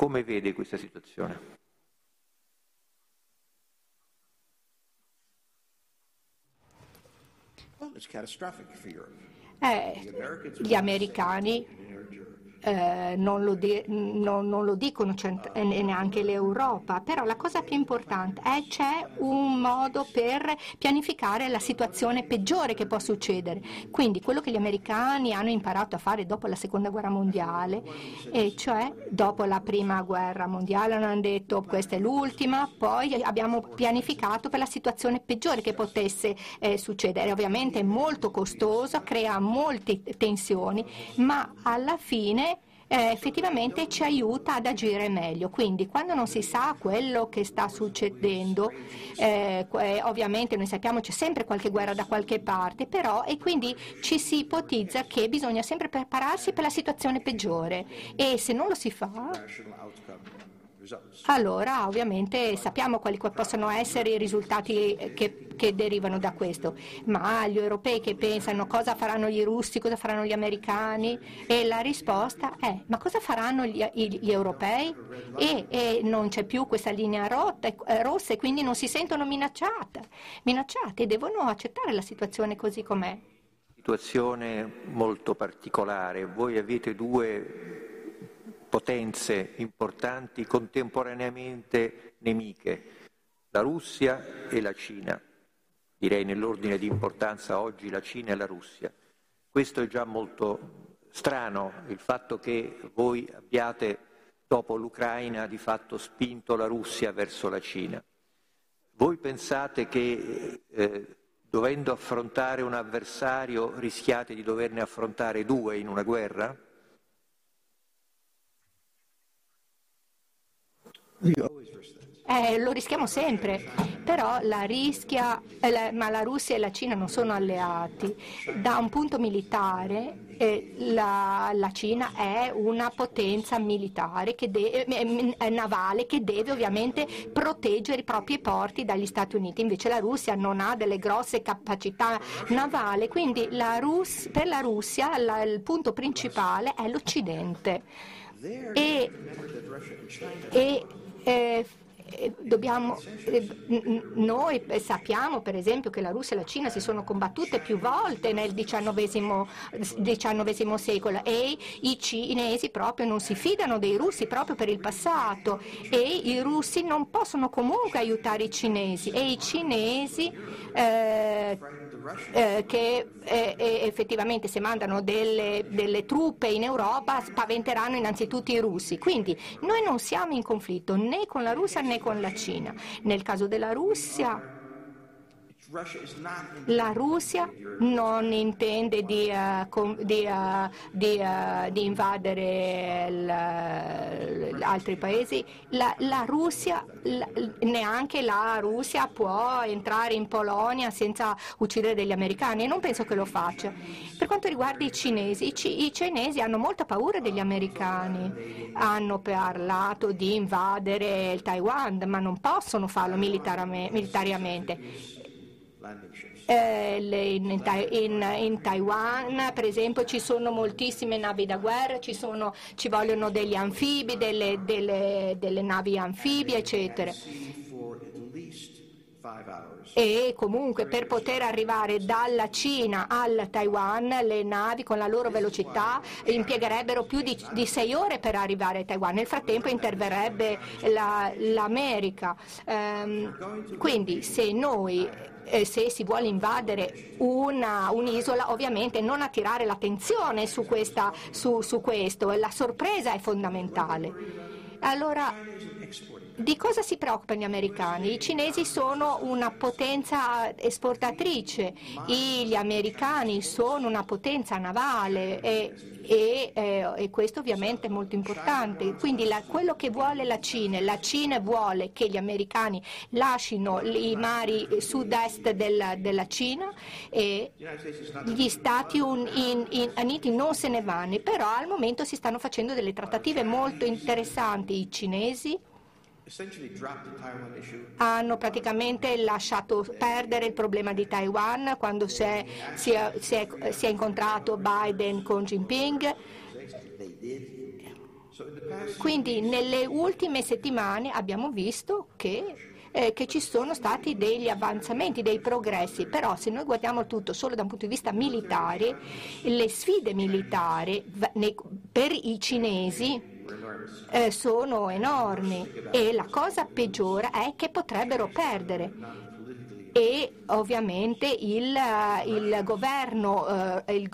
come vede questa situazione? Eh, gli americani eh, non, lo de- non, non, lo dicono cent- neanche l'Europa, però la cosa più importante è c'è un modo per pianificare la situazione peggiore che può succedere. Quindi quello che gli americani hanno imparato a fare dopo la seconda guerra mondiale, e cioè dopo la prima guerra mondiale hanno detto questa è l'ultima, poi abbiamo pianificato per la situazione peggiore che potesse eh, succedere. Ovviamente è molto costoso, crea molte tensioni, ma alla fine eh, effettivamente ci aiuta ad agire meglio. Quindi quando non si sa quello che sta succedendo, eh, eh, ovviamente noi sappiamo c'è sempre qualche guerra da qualche parte, però e quindi ci si ipotizza che bisogna sempre prepararsi per la situazione peggiore e se non lo si fa allora ovviamente sappiamo quali possono essere i risultati che, che, derivano da questo, ma gli europei che pensano cosa faranno gli russi, cosa faranno gli americani e la risposta è ma cosa faranno gli, gli europei? E, e, non c'è più questa linea rotta, eh, rossa e quindi non si sentono minacciate, minacciate e devono accettare la situazione così com'è. Situazione molto particolare, voi avete due potenze importanti contemporaneamente nemiche, la Russia e la Cina. Direi nell'ordine di importanza oggi la Cina e la Russia. Questo è già molto strano, il fatto che voi abbiate, dopo l'Ucraina, di fatto spinto la Russia verso la Cina. Voi pensate che eh, dovendo affrontare un avversario rischiate di doverne affrontare due in una guerra? Eh, lo rischiamo sempre, però la, rischia, eh, ma la Russia e la Cina non sono alleati. Da un punto militare eh, la, la, Cina è una potenza militare che de- eh, eh, navale che deve ovviamente proteggere i propri porti dagli Stati Uniti, invece la Russia non ha delle grosse capacità navali, quindi la Rus- per la Russia la, il punto principale è l'Occidente. E, e eh, dobbiamo, noi sappiamo per esempio che la Russia e la Cina si sono combattute più volte nel XIX, XIX secolo e i cinesi proprio non si fidano dei russi proprio per il passato e i russi non possono comunque aiutare i cinesi e i cinesi eh, eh, che eh, effettivamente se mandano delle, delle truppe in Europa spaventeranno innanzitutto i russi. Quindi noi non siamo in conflitto né con la Russia né con la Cina. Nel caso della Russia la Russia non intende di, uh, di, uh, di, uh, di invadere altri paesi, la, la Russia, la, neanche la Russia può entrare in Polonia senza uccidere degli americani e non penso che lo faccia. Per quanto riguarda i cinesi, i, i cinesi hanno molta paura degli americani, hanno parlato di invadere il Taiwan, ma non possono farlo militariamente eh, in, in, in, Taiwan per esempio ci sono moltissime navi da guerra, ci, sono, ci vogliono degli anfibi, delle, delle, delle navi anfibie eccetera e comunque per poter arrivare dalla Cina al Taiwan le navi con la loro velocità impiegherebbero più di, di sei ore per arrivare a Taiwan, nel frattempo interverrebbe la, l'America. Um, quindi se noi eh, se si vuole invadere una, un'isola, ovviamente non attirare l'attenzione su, questa, su, su questo, la sorpresa è fondamentale. Allora, di cosa si preoccupano gli americani? I cinesi sono una potenza esportatrice, gli americani sono una potenza navale e, e, eh, e questo ovviamente è molto importante. Quindi la, quello che vuole la Cina, la Cina vuole che gli americani lasciano i mari sud-est della, della Cina e gli Stati Uniti non se ne vanno, però al momento si stanno facendo delle trattative molto interessanti. I cinesi hanno praticamente lasciato perdere il problema di Taiwan quando si è, si è, si è, si è incontrato Biden con Jinping. Quindi nelle ultime settimane abbiamo visto che eh, che ci sono stati degli avanzamenti, dei progressi, però se noi guardiamo tutto solo da un punto di vista militare, le sfide militari per i cinesi eh, sono enormi e la cosa peggiore è che potrebbero perdere e ovviamente il, il governo eh, il,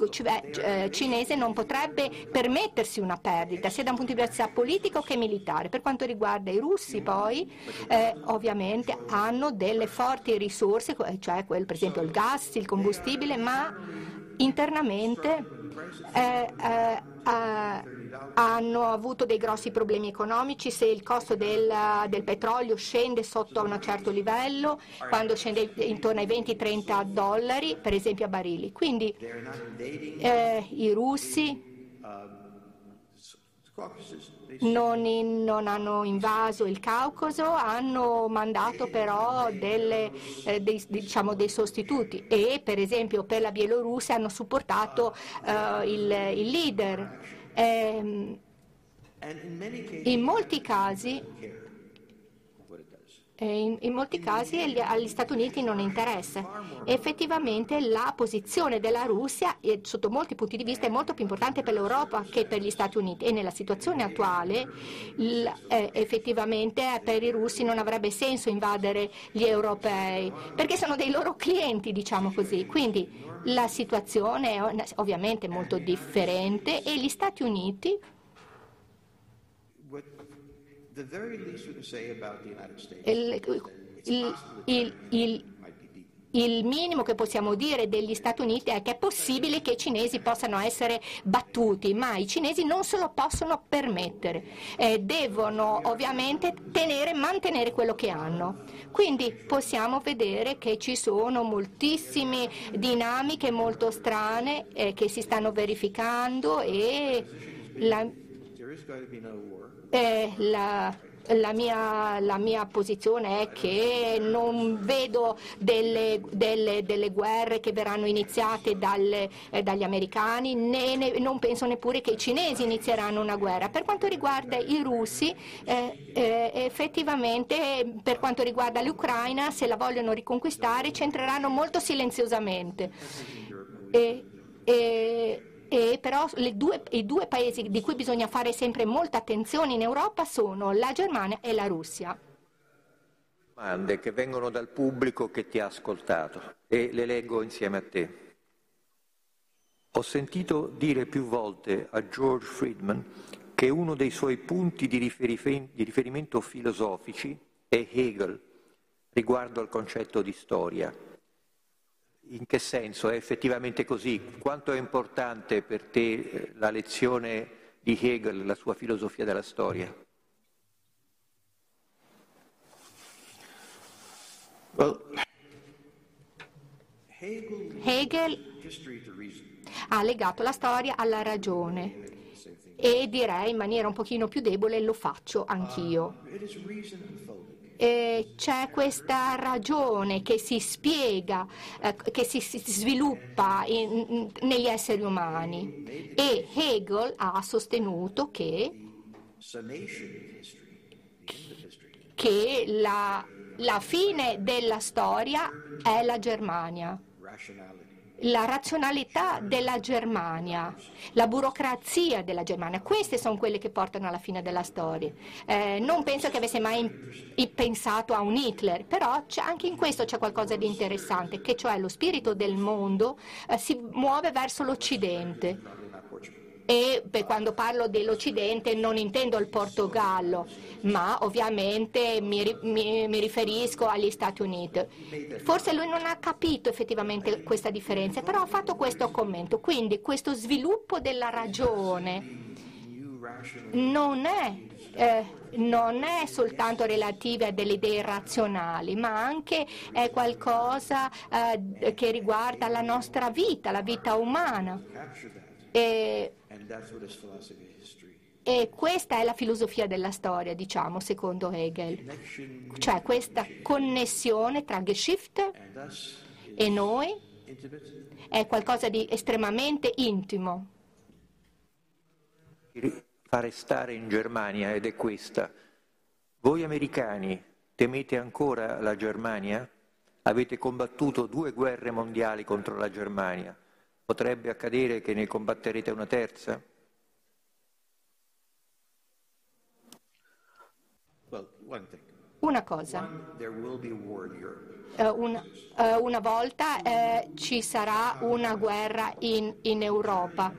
eh, cinese non potrebbe permettersi una perdita sia da un punto di vista politico che militare. Per quanto riguarda i russi poi eh, ovviamente hanno delle forti risorse, cioè quel, per esempio il gas, il combustibile, ma internamente eh, eh, hanno avuto dei grossi problemi economici, se il costo del, del petrolio scende sotto un certo livello, quando scende intorno ai 20-30 dollari, per esempio a barili. Quindi eh, i russi non, in, non, hanno invaso il Caucaso, hanno mandato però delle, eh, dei, diciamo, dei, sostituti e per esempio per la Bielorussia hanno supportato eh, il, il, leader. Eh, in molti casi in, in, molti casi agli, Stati Uniti non interessa. Effettivamente la posizione della Russia, sotto molti punti di vista, è molto più importante per l'Europa che per gli Stati Uniti e nella situazione attuale l, eh, effettivamente per i russi non avrebbe senso invadere gli europei perché sono dei loro clienti, diciamo così. Quindi la situazione è ovviamente molto differente e gli Stati Uniti il, il, il, il minimo che possiamo dire degli Stati Uniti è che è possibile che i cinesi possano essere battuti, ma i cinesi non se lo possono permettere, eh, devono ovviamente tenere, mantenere quello che hanno. Quindi possiamo vedere che ci sono moltissime dinamiche molto strane eh, che si stanno verificando e la, eh, la la mia, la mia, posizione è che non vedo delle, delle, delle guerre che verranno iniziate dalle, eh, dagli americani, né, né, non penso neppure che i cinesi inizieranno una guerra. Per quanto riguarda i russi, eh, eh, effettivamente per quanto riguarda l'Ucraina, se la vogliono riconquistare, ci entreranno molto silenziosamente. E, e, e però due, i due paesi di cui bisogna fare sempre molta attenzione in Europa sono la Germania e la Russia. Domande che vengono dal pubblico che ti ha ascoltato e le leggo insieme a te. Ho sentito dire più volte a George Friedman che uno dei suoi punti di, riferimento filosofici è Hegel riguardo al concetto di storia in che senso? È effettivamente così? Quanto è importante per te eh, la lezione di Hegel, la sua filosofia della storia? Well, Hegel ha legato la storia alla ragione e direi in maniera un pochino più debole lo faccio anch'io. Eh, c'è questa ragione che si spiega, eh, che si, si sviluppa in, negli esseri umani. E Hegel ha sostenuto che, che la, la fine della storia è la Germania la razionalità della Germania, la burocrazia della Germania, queste sono quelle che portano alla fine della storia. Eh, non penso che avesse mai pensato a un Hitler, però anche in questo c'è qualcosa di interessante, che cioè lo spirito del mondo eh, si muove verso l'Occidente e quando parlo dell'Occidente non intendo il Portogallo, ma ovviamente mi, mi, mi, riferisco agli Stati Uniti. Forse lui non ha capito effettivamente questa differenza, però ha fatto questo commento. Quindi questo sviluppo della ragione non è, eh, non è soltanto relativa a delle idee razionali, ma anche è qualcosa eh, che riguarda la nostra vita, la vita umana. E, e questa è la filosofia della storia, diciamo, secondo Hegel. Cioè questa connessione tra Geschichte e noi è qualcosa di estremamente intimo. Fare stare in Germania ed è questa. Voi americani temete ancora la Germania? Avete combattuto due guerre mondiali contro la Germania. Potrebbe accadere che ne combatterete una terza? Una cosa. Uh, una, uh, una, volta uh, ci sarà una guerra in, in Europa.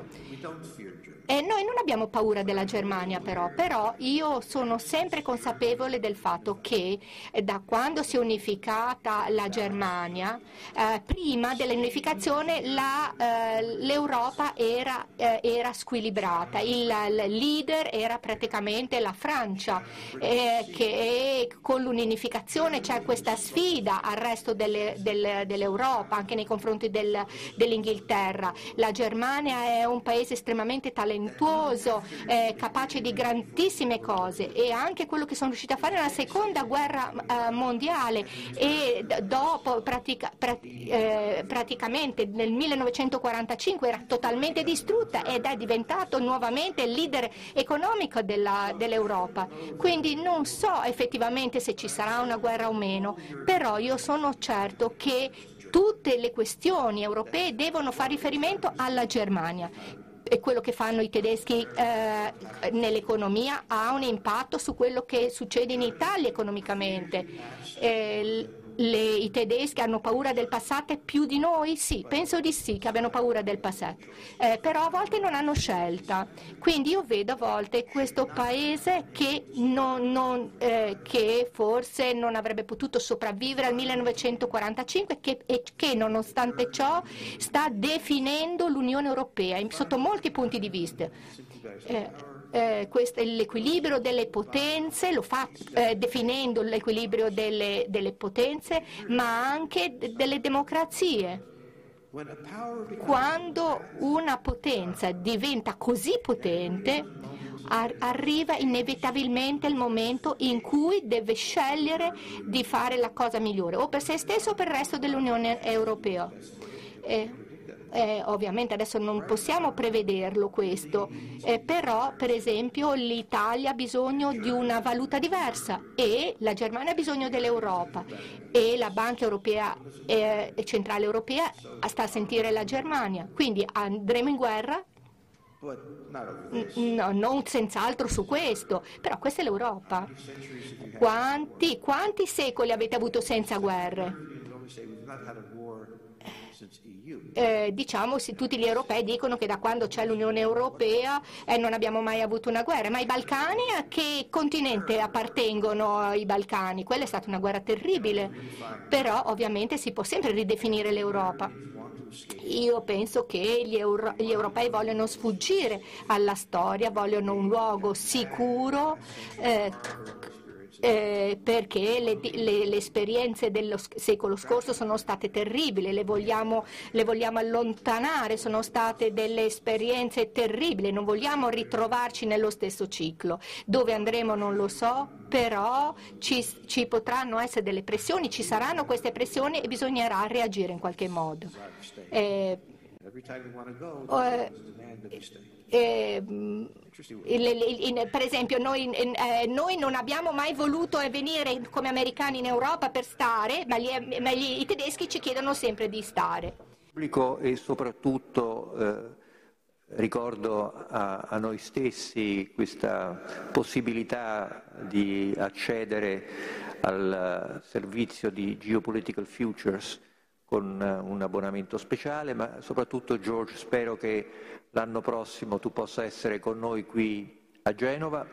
E noi non abbiamo paura della Germania però, però io sono sempre consapevole del fatto che eh, da quando si è unificata la Germania, eh, prima dell'unificazione eh, l'Europa era, eh, era, squilibrata, il, il, leader era praticamente la Francia, eh, che con l'unificazione c'è questa sfida al resto delle, del, dell'Europa, anche nei confronti del, dell'Inghilterra. La Germania è un paese estremamente talentuoso talentuoso, eh, capace di grandissime cose. E anche quello che sono riusciti a fare nella seconda guerra eh, mondiale. E dopo pratica, prat- eh, praticamente nel 1945 era totalmente distrutta ed è diventato nuovamente il leader economico dell'Europa. Quindi non so effettivamente se ci sarà una guerra o meno, però io sono certo che tutte le questioni europee devono fare riferimento alla Germania e quello che fanno i tedeschi eh, nell'economia ha un impatto su quello che succede in Italia economicamente. Eh, le, i tedeschi hanno paura del passato più di noi? Sì, penso di sì, che abbiano paura del passato, eh, però a volte non hanno scelta. Quindi io vedo a volte questo paese che, non, non, eh, che forse non avrebbe potuto sopravvivere al 1945 che, e che nonostante ciò sta definendo l'Unione Europea sotto molti punti di vista. Eh, eh, l'equilibrio delle potenze, lo fa eh, definendo l'equilibrio delle, delle potenze, ma anche delle democrazie. Quando una potenza diventa così potente, arriva inevitabilmente il momento in cui deve scegliere di fare la cosa migliore, o per se stesso o per il resto dell'Unione Europea. Eh, eh, ovviamente adesso non possiamo prevederlo questo, eh, però per esempio l'Italia ha bisogno di una valuta diversa e la Germania ha bisogno dell'Europa. E la Banca Europea, eh, Centrale Europea sta a sentire la Germania, quindi andremo in guerra? No, non senz'altro su questo, però questa è l'Europa. Quanti, quanti secoli avete avuto senza guerre? Eh, diciamo, tutti gli europei dicono che da quando c'è l'Unione Europea eh, non abbiamo mai avuto una guerra, ma i Balcani a che continente appartengono i Balcani? Quella è stata una guerra terribile, però ovviamente si può sempre ridefinire l'Europa. Io penso che gli, euro, gli, europei vogliono sfuggire alla storia, vogliono un luogo sicuro eh, eh, perché le, le, le, esperienze dello secolo scorso sono state terribili, le vogliamo, le vogliamo, allontanare, sono state delle esperienze terribili, non vogliamo ritrovarci nello stesso ciclo. Dove andremo non lo so, però ci, ci potranno essere delle pressioni, ci saranno queste pressioni e bisognerà reagire in qualche modo. Eh, eh, eh, per esempio noi, eh, noi, non abbiamo mai voluto venire come americani in Europa per stare, ma, gli, ma gli, i tedeschi ci chiedono sempre di stare. Pubblico e soprattutto eh, ricordo a, a, noi stessi questa possibilità di accedere al servizio di Geopolitical Futures con un abbonamento speciale, ma soprattutto George spero che l'anno prossimo tu possa essere con noi qui a Genova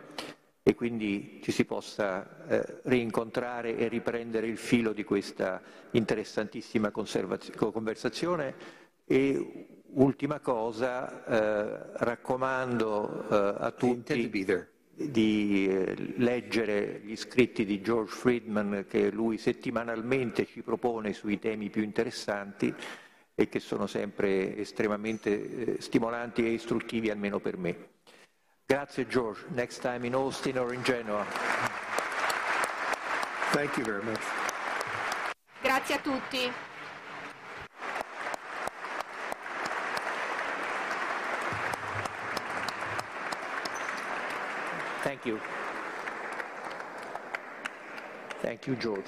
e quindi ci si possa eh, rincontrare e riprendere il filo di questa interessantissima conversazione. E ultima cosa, eh, raccomando eh, a tutti di eh, leggere gli scritti di George Friedman che lui settimanalmente ci propone sui temi più interessanti e che sono sempre estremamente eh, stimolanti e istruttivi almeno per me. Grazie George, next time in Austin or in Genoa. Thank you very much. Grazie a tutti. Thank you. Thank you, George.